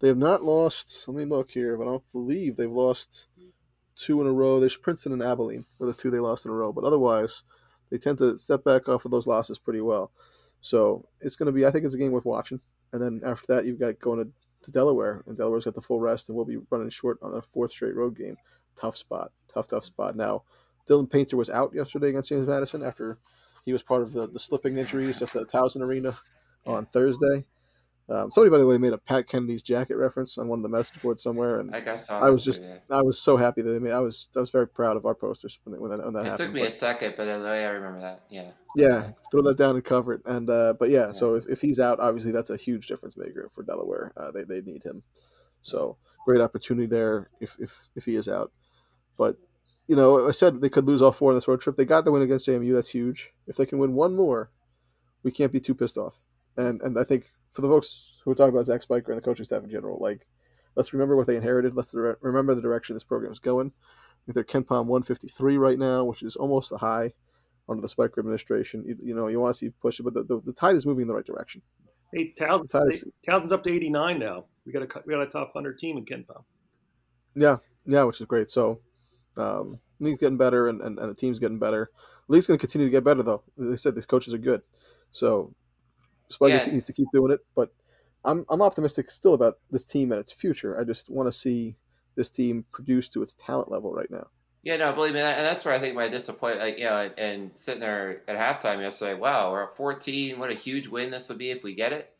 they have not lost. Let me look here, but I don't believe they've lost two in a row. There's Princeton and Abilene were the two they lost in a row, but otherwise they tend to step back off of those losses pretty well. So it's going to be. I think it's a game worth watching. And then after that, you've got going to, to Delaware, and Delaware's got the full rest, and we'll be running short on a fourth straight road game tough spot, tough, tough spot. Now, Dylan Painter was out yesterday against James Madison after he was part of the, the slipping injuries at the Towson Arena on Thursday. Um, somebody, by the way, made a Pat Kennedy's jacket reference on one of the message boards somewhere, and I, I was just. I was so happy that they made. I was, I was very proud of our posters when, when that, when that it happened. It took me but, a second, but I, I remember that. Yeah. Yeah, throw that down and cover it, and uh, but yeah, yeah, so if, if he's out, obviously that's a huge difference maker for Delaware. Uh, they they need him, so great opportunity there if if if he is out. But you know, I said they could lose all four on this road trip. They got the win against JMU. That's huge. If they can win one more, we can't be too pissed off. And and I think for the folks who are talking about Zach Spiker and the coaching staff in general, like let's remember what they inherited. Let's remember the direction this program is going. I think they're KenPom 153 right now, which is almost the high under the Spiker administration. You, you know, you want to see push it, but the, the, the, tide is moving in the right direction. Hey, Towson's up to 89 now. We got a we got a top 100 team in KenPom. Yeah, yeah, which is great. So um, league's getting better, and, and, and the team's getting better. The league's going to continue to get better, though. They said these coaches are good, so Spuggy yeah. needs to keep doing it. But I'm I'm optimistic still about this team and its future. I just want to see this team produce to its talent level right now. Yeah, no, believe me, and that's where I think my disappointment, like, you know, and sitting there at halftime yesterday, wow, we're at 14. What a huge win this will be if we get it.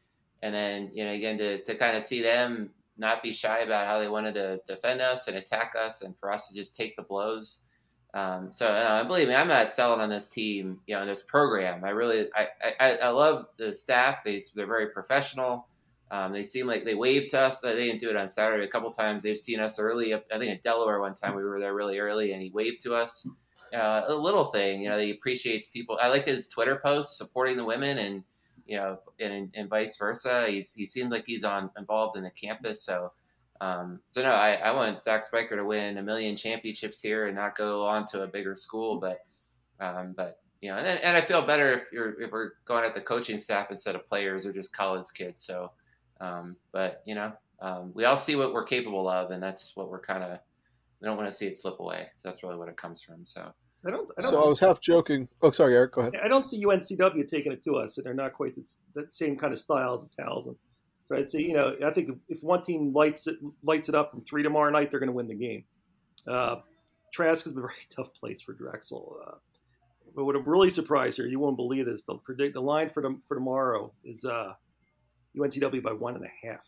And then, you know, again, to, to kind of see them not be shy about how they wanted to defend us and attack us, and for us to just take the blows. Um, so uh, believe me, I'm not selling on this team, you know, this program. I really, I, I, I love the staff. They, they're very professional. Um, they seem like they waved to us. They didn't do it on Saturday a couple times. They've seen us early. I think at Delaware one time we were there really early, and he waved to us. Uh, a little thing, you know, he appreciates people. I like his Twitter posts supporting the women and you know, and, and vice versa. He's he seems like he's on involved in the campus. So, um, so no, I, I want Zach Spiker to win a million championships here and not go on to a bigger school. But, um, but you know, and, and I feel better if you're if we're going at the coaching staff instead of players or just college kids. So, um, but you know, um, we all see what we're capable of, and that's what we're kind of we don't want to see it slip away. So that's really what it comes from. So. I don't, I don't. So I was half joking. Oh, sorry, Eric. Go ahead. I don't see UNCW taking it to us, and they're not quite the, same kind of styles of Towson. So I'd say, you know, I think if one team lights it lights it up from three tomorrow night, they're going to win the game. Uh, Trask is a (laughs) very tough place for Drexel. Uh, but what I'm really surprised here, you won't believe this. The predict the line for the, for tomorrow is uh, UNCW by one and a half.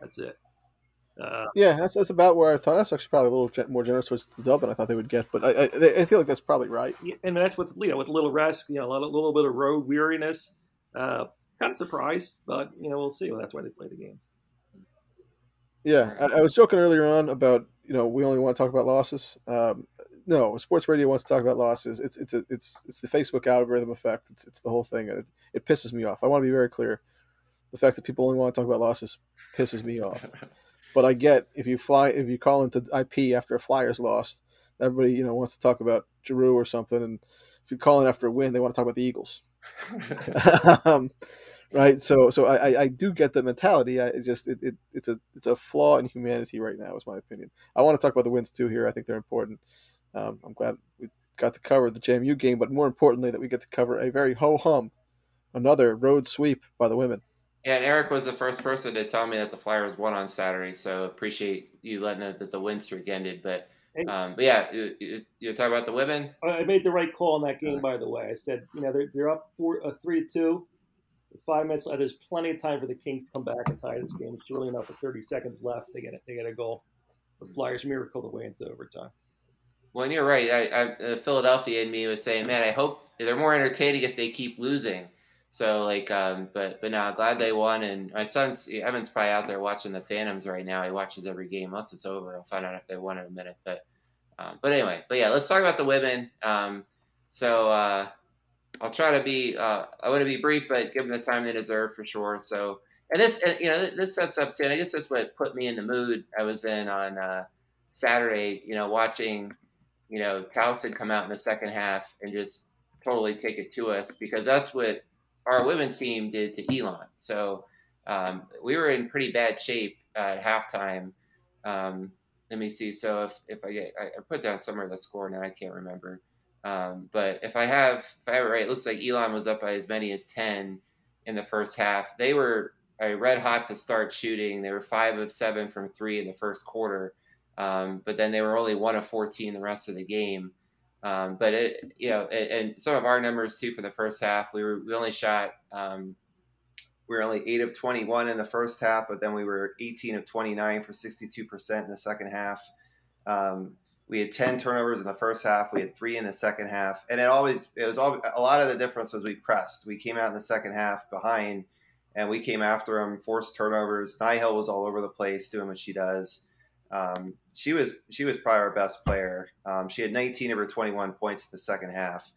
That's it. Uh, yeah, that's, that's about where I thought. That's actually probably a little more generous towards the dub than I thought they would get, but I, I, I feel like that's probably right. Yeah, and that's with you know with a little rest, you know, a little, little bit of road weariness. Uh, kind of surprised, but you know we'll see. Well, that's why they play the games. Yeah, I, I, was joking earlier on about you know we only want to talk about losses. Um, no, sports radio wants to talk about losses. It's it's a, it's it's the Facebook algorithm effect. It's it's the whole thing. It, it pisses me off. I want to be very clear. The fact that people only want to talk about losses pisses me off. (laughs) But I get if you fly if you call into IP after a Flyers lost, everybody you know wants to talk about Giroux or something, and if you call in after a win, they want to talk about the Eagles. (laughs) um, right? So, so I, I do get the mentality. I just it, it, it's a it's a flaw in humanity right now, is my opinion. I want to talk about the wins too here. I think they're important. Um, I'm glad we got to cover the JMU game, but more importantly, that we get to cover a very ho hum, another road sweep by the women. Yeah, and Eric was the first person to tell me that the Flyers won on Saturday, so appreciate you letting it that the win streak ended. But um, but yeah, you, you, you talk about the women. I made the right call in that game, by the way. I said, you know, they're, they're up four, uh, three to two five minutes. Uh, there's plenty of time for the Kings to come back and tie this game. It's really enough with 30 seconds left. They get it. They get a goal. The Flyers miracle the way into overtime. Well, and you're right. I, I, uh, Philadelphia and me was saying, man, I hope they're more entertaining if they keep losing. So like, um, but but now glad they won. And my son's Evan's probably out there watching the Phantoms right now. He watches every game. Once it's over, I'll find out if they won in a minute. But um, but anyway, but yeah, let's talk about the women. Um, so uh, I'll try to be. Uh, I want to be brief, but give them the time they deserve for sure. So, and this, and, you know, this sets up to. And I guess that's what put me in the mood I was in on uh, Saturday. You know, watching, you know, Towson come out in the second half and just totally take it to us because that's what our women's team did to Elon. So um, we were in pretty bad shape at halftime. Um, let me see. So if, if I get, I put down somewhere the score now, I can't remember. Um, but if I have, if I have it right, it looks like Elon was up by as many as 10 in the first half. They were uh, red hot to start shooting. They were five of seven from three in the first quarter. Um, but then they were only one of 14 the rest of the game. Um, but it, you know, and, some of our numbers too for the first half, we were, we only shot, um, we were only eight of 21 in the first half, but then we were 18 of 29 for 62% in the second half. Um, we had 10 turnovers in the first half. We had three in the second half. And it always, it was all, a lot of the difference was we pressed. We came out in the second half behind and we came after them, forced turnovers. Nihill was all over the place doing what she does. Um, she was, she was probably our best player. Um, she had 19 of her 21 points in the second half.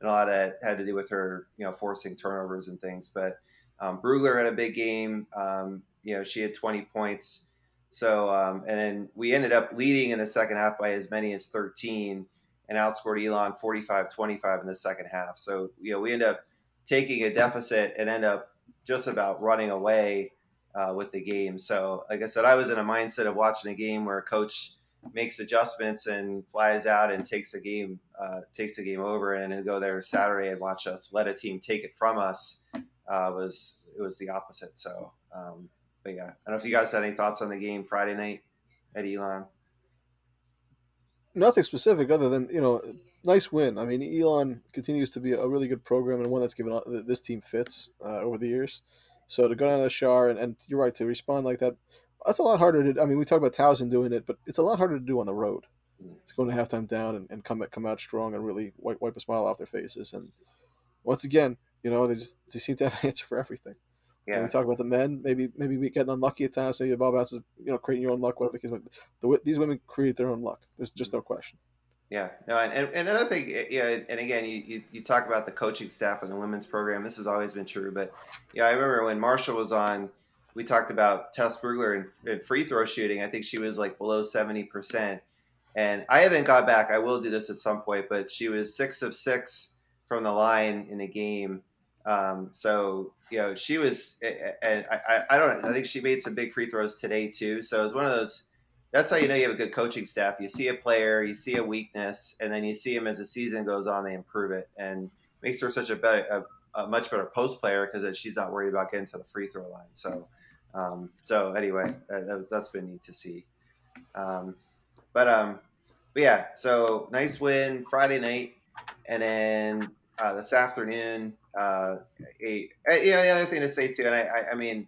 And a lot of that had to do with her, you know, forcing turnovers and things. But um, Brugler had a big game. Um, you know, she had 20 points. So, um, and then we ended up leading in the second half by as many as 13 and outscored Elon 45 25 in the second half. So, you know, we end up taking a deficit and end up just about running away uh, with the game. So, like I said, I was in a mindset of watching a game where a coach makes adjustments and flies out and takes a game, uh, takes a game over, and then go there Saturday and watch us let a team take it from us. Uh, was it was the opposite. So, um, but yeah, I don't know if you guys had any thoughts on the game Friday night at Elon. Nothing specific other than you know, nice win. I mean, Elon continues to be a really good program and one that's given this team fits uh, over the years. So to go down to the Schar and, and you're right to respond like that, that's a lot harder to. I mean, we talk about Towson doing it, but it's a lot harder to do on the road. Mm. To go to halftime down and, and come come out strong and really wipe, wipe a smile off their faces. And once again, you know, they just they seem to have an (laughs) answer for everything. Yeah. we talk about the men, maybe maybe we get unlucky at times. Maybe the ball bounces, you know, creating your own luck. Whatever the case. The, these women create their own luck. There's just no question. Yeah, no, and, and another thing, eh, yeah, and again, you, you, talk about the coaching staff in the women's program. This has always been true, but yeah, I remember when Marshall was on, we talked about Tess Brugler and, and free throw shooting. I think she was like below seventy percent, and I haven't got back. I will do this at some point, but she was six of six from the line in a game um, so you know, she was, eh, eh, and I, I don't. I think she made some big free throws today too. So it's one of those. That's how you know you have a good coaching staff. You see a player, you see a weakness, and then you see them as the season goes on, they improve it, and makes her such a better, a, a much better post player because she's not worried about getting to the free throw line. So, um, so anyway, that, has been neat to see. Um, but um, but yeah, so nice win Friday night, and then uh, this afternoon uh, a, a, know, the other thing to say too, and I, I, I, mean,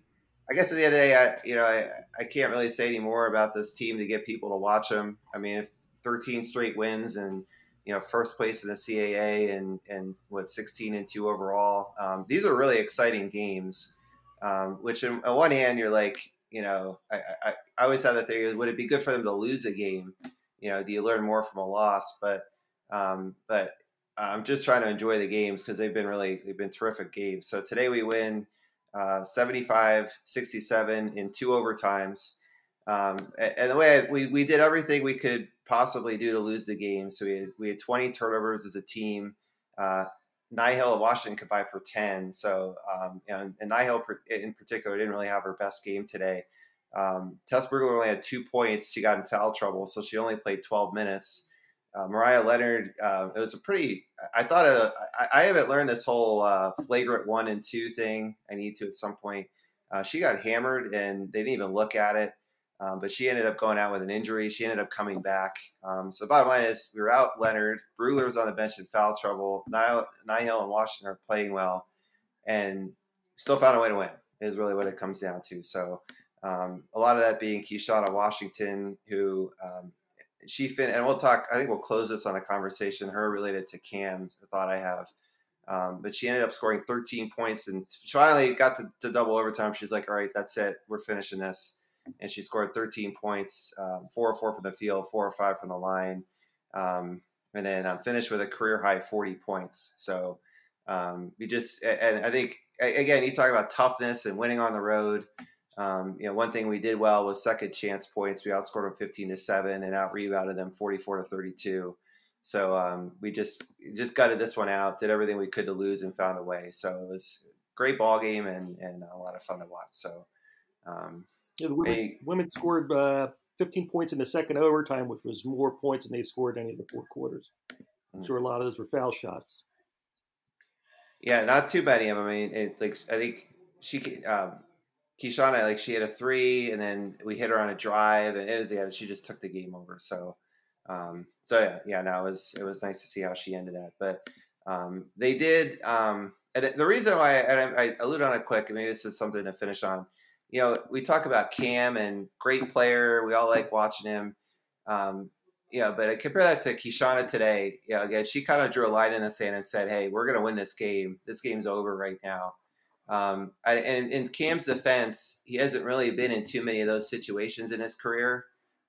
I guess at the end of the day, I, you know, I, I can't really say any more about this team to get people to watch them. I mean, if 13 straight wins and you know first place in the CAA and and what 16 and two overall, um, these are really exciting games. Um, which, in, on one hand, you're like, you know, I, I, I always have that theory: would it be good for them to lose a game? You know, do you learn more from a loss? But um, but I'm just trying to enjoy the games because they've been really they've been terrific games. So today we win uh, 75 67 in two overtimes. Um, and the way I, we, we did everything we could possibly do to lose the game. So we had, we had 20 turnovers as a team. Uh, Nihill of Washington combined for 10. So, um, and, and Nihill in particular didn't really have her best game today. Um, Tess Brugler only had two points. She got in foul trouble, so she only played 12 minutes. Uh, Mariah Leonard, uh, it was a pretty. I thought uh, I, I, haven't learned this whole uh, flagrant one and two thing. I need to at some point. Uh, she got hammered and they didn't even look at it. Um, but she ended up going out with an injury. She ended up coming back. Um, so bottom line is we were out Leonard. Brugler was on the bench in foul trouble. Nihill, and Washington are playing well, and still found a way to win. Is really what it comes down to. So um, a lot of that being Keishana Washington, who um, she fin and we'll talk. I think we'll close this on a conversation her related to Cam. Thought I have, um, but she ended up scoring 13 points and finally got to, to, double overtime. She's like, "All right, that's it. We're finishing this." And she scored 13 points, um, four or four from the field, four or five from the line, um, and then um, finished with a career high 40 points. So um, we just and I think again, you talk about toughness and winning on the road. Um, you know, one thing we did well was second chance points. We outscored them 15 to seven and out rebounded them 44 to 32. So um, we just just gutted this one out, did everything we could to lose, and found a way. So it was a great ball game and, and a lot of fun to watch. So um, yeah, the women, women scored uh, 15 points in the second overtime, which was more points than they scored any of the four quarters. I'm mm. sure a lot of those were foul shots. Yeah, not too many of them. I mean, it, like I think she um, Keishana, like she had a three, and then we hit her on a drive, and it was yeah, she just took the game over. So, um, so yeah, yeah, no, it was it was nice to see how she ended that. But um, they did, um, and the reason why I, I alluded on it quick, maybe this is something to finish on. You know, we talk about Cam and great player. We all like watching him. Um, you know, but I compare that to Keishana today. You know, again, she kind of drew a line in the sand and said, "Hey, we're going to win this game. This game's over right now." Um, and in Cam's defense, he hasn't really been in too many of those situations in his career.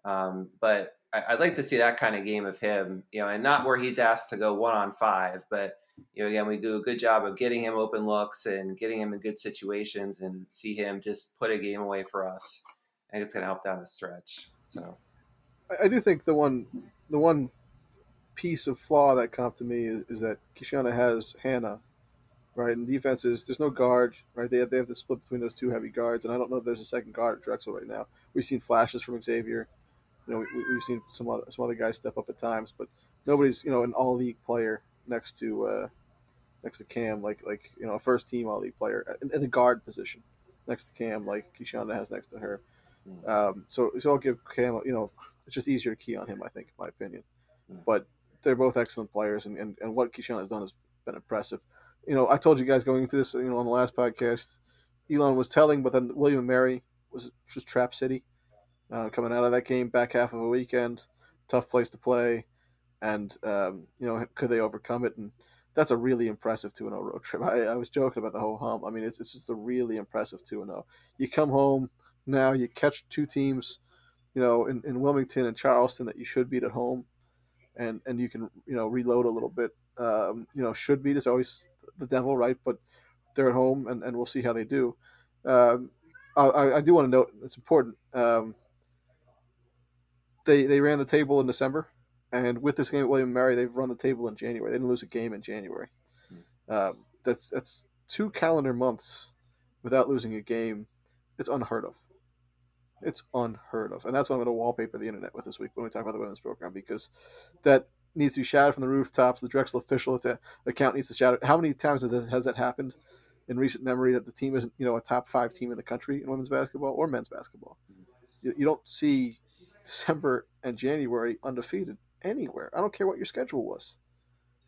Um, but I, would like to see that kind of game of him, you know, and not where he's asked to go one on five, but you know, again, we do a good job of getting him open looks and getting him in good situations, and see him just put a game away for us. I think it's going to help down the stretch. So, I do think the one, the one piece of flaw that come to me is, is that Keishana has Hannah right? And defenses, there's no guard, right? They have, they have to split between those two heavy guards, and I don't know if there's a second guard at Drexel right now. We've seen flashes from Xavier. You know, we, have seen some other some other guys step up at times, but nobody's you know an all league player next to uh, next to Cam, like like you know a first team all league player in, in, the guard position next to Cam, like Keishana has next to her. Hmm. Um, so so I'll give Cam, you know, it's just easier to key on him, I think, in my opinion. Hmm. But they're both excellent players, and, and, and what Keishana has done has been impressive you know, I told you guys going into this, you know, on the last podcast, Elon was telling, but then William and Mary was just Trap City. Uh, coming out of that game, back half of a weekend, tough place to play, and um, you know, could they overcome it? And that's a really impressive two and zero oh road trip. (laughs) I, I was joking about the whole hump. I mean, it's it's just a really impressive two and zero. Oh. You come home now, you catch two teams, you know, in, in Wilmington and Charleston that you should beat at home, and and you can you know reload a little bit. Um, you know, should beat is always the devil, right? But they're at home, and, and we'll see how they do. Um, I, I, do want to note it's important. Um, they they ran the table in December, and with this game at William Mary, they've run the table in January. They didn't lose a game in January. Hmm. Um, that's that's two calendar months without losing a game. It's unheard of. It's unheard of, and that's what I'm going to wallpaper the internet with this week when we talk about the women's program because that needs to be shouted from the rooftops. The Drexel official at the account needs to shout it. How many times has, has that happened in recent memory that the team isn't, you know, a top five team in the country in women's basketball or men's basketball? You, you don't see December and January undefeated anywhere. I don't care what your schedule was.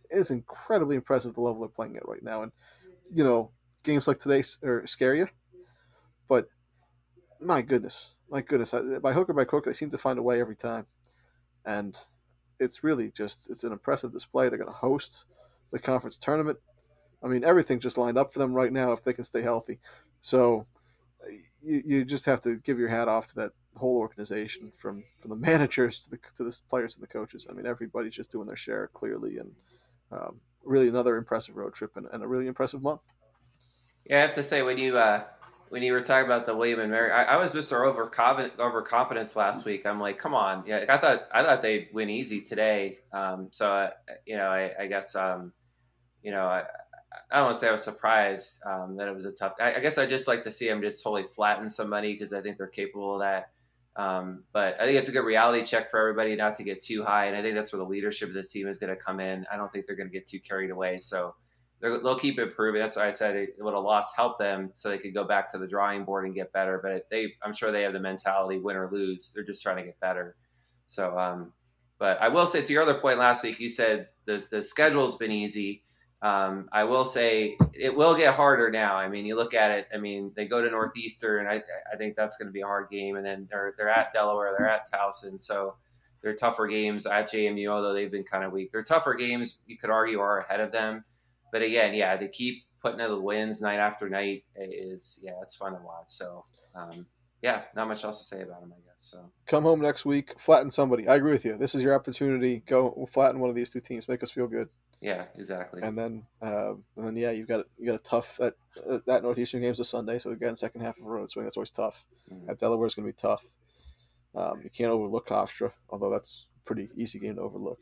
It is incredibly impressive the level they're playing at right now. And, you know, games like today are scare you, but my goodness, my goodness, by hook or by crook, they seem to find a way every time. And it's really just it's an impressive display. They're going to host the conference tournament. I mean, everything just lined up for them right now if they can stay healthy. So, you, you just have to give your hat off to that whole organization from from the (laughs) managers to the to the players and the coaches. I mean, everybody's just doing their share clearly, and um, really another impressive road trip and, and, a really impressive month. Yeah, I have to say when you uh, when you were talking about the William and Mary, I, I was Mr. Overconfident overconfidence last week. I'm like, come on, yeah, I thought I thought they'd win easy today. Um, so uh, you know, I, I guess um, you know, I, I don't want to say I was surprised um, that it was a tough. I, I, guess I just like to see them just totally flatten somebody because I think they're capable of that. Um, but I think it's a good reality check for everybody not to get too high, and I think that's where the leadership of the team is going to come in. I don't think they're going to get too carried away, so they'll keep improving. That's why I said it, would have lost help them so they could go back to the drawing board and get better. But they, I'm sure they have the mentality win or lose. They're just trying to get better. So, um, but I will say to your other point last week, you said the the schedule's been easy. Um, I will say it will get harder now. I mean, you look at it. I mean, they go to Northeastern, I, I think that's going to be a hard game, and then they're they're at Delaware, they're at Towson, so they're tougher games at JMU. Although they've been kind of weak, they're tougher games. You could argue are ahead of them, but again, yeah, to keep putting in the wins night after night is yeah, it's fun to watch. So um, yeah, not much else to say about them, I guess. So come home next week, flatten somebody. I agree with you. This is your opportunity. Go flatten one of these two teams, make us feel good. Yeah, exactly. And then, uh, and then, yeah, you've got you got a tough that that northeastern game's a Sunday, so again, second half of a road swing. That's always tough. Mm-hmm. At going to be tough. Um, you can't overlook Hofstra, although that's pretty easy game to overlook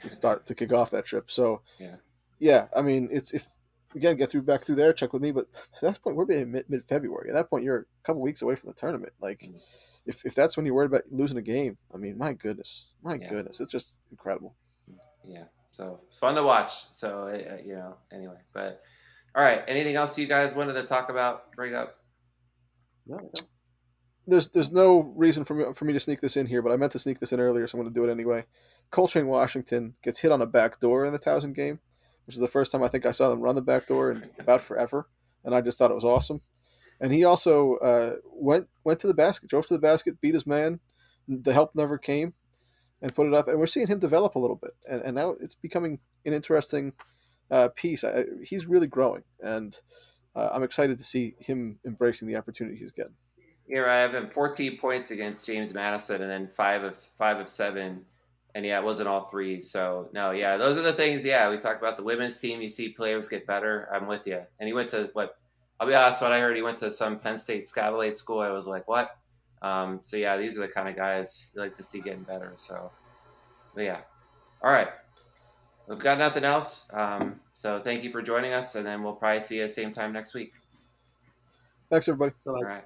to start to kick off that trip. So, yeah, yeah. I mean, it's if again get through back through there, check with me. But at that point, we're being mid February. At that point, you're a couple weeks away from the tournament. Like, mm-hmm. if if that's when you're worried about losing a game, I mean, my goodness, my yeah. goodness, it's just incredible. Yeah. So it's fun to watch. So uh, you know, anyway. But all right, anything else you guys wanted to talk about? Bring up? No. no. There's there's no reason for me for me to sneak this in here, but I meant to sneak this in earlier, so I'm going to do it anyway. Coltrane Washington gets hit on a back door in the Towson game, which is the first time I think I saw them run the back door in about forever, and I just thought it was awesome. And he also uh, went went to the basket, drove to the basket, beat his man. The help never came, and put it up. And we're seeing him develop a little bit. And, and now it's becoming an interesting uh, piece. I, he's really growing. And uh, I'm excited to see him embracing the opportunity he's getting. Yeah, I have him 14 points against James Madison and then five of five of seven. And yeah, it wasn't all three. So no, yeah, those are the things. Yeah, we talked about the women's team. You see players get better. I'm with you. And he went to what? I'll be honest. What I heard, he went to some Penn State Scout school. I was like, what? Um, so yeah, these are the kind of guys you like to see getting better. So, but yeah, all right. We've got nothing else. Um, so thank you for joining us, and then we'll probably see you same time next week. Thanks, everybody. Bye. All right.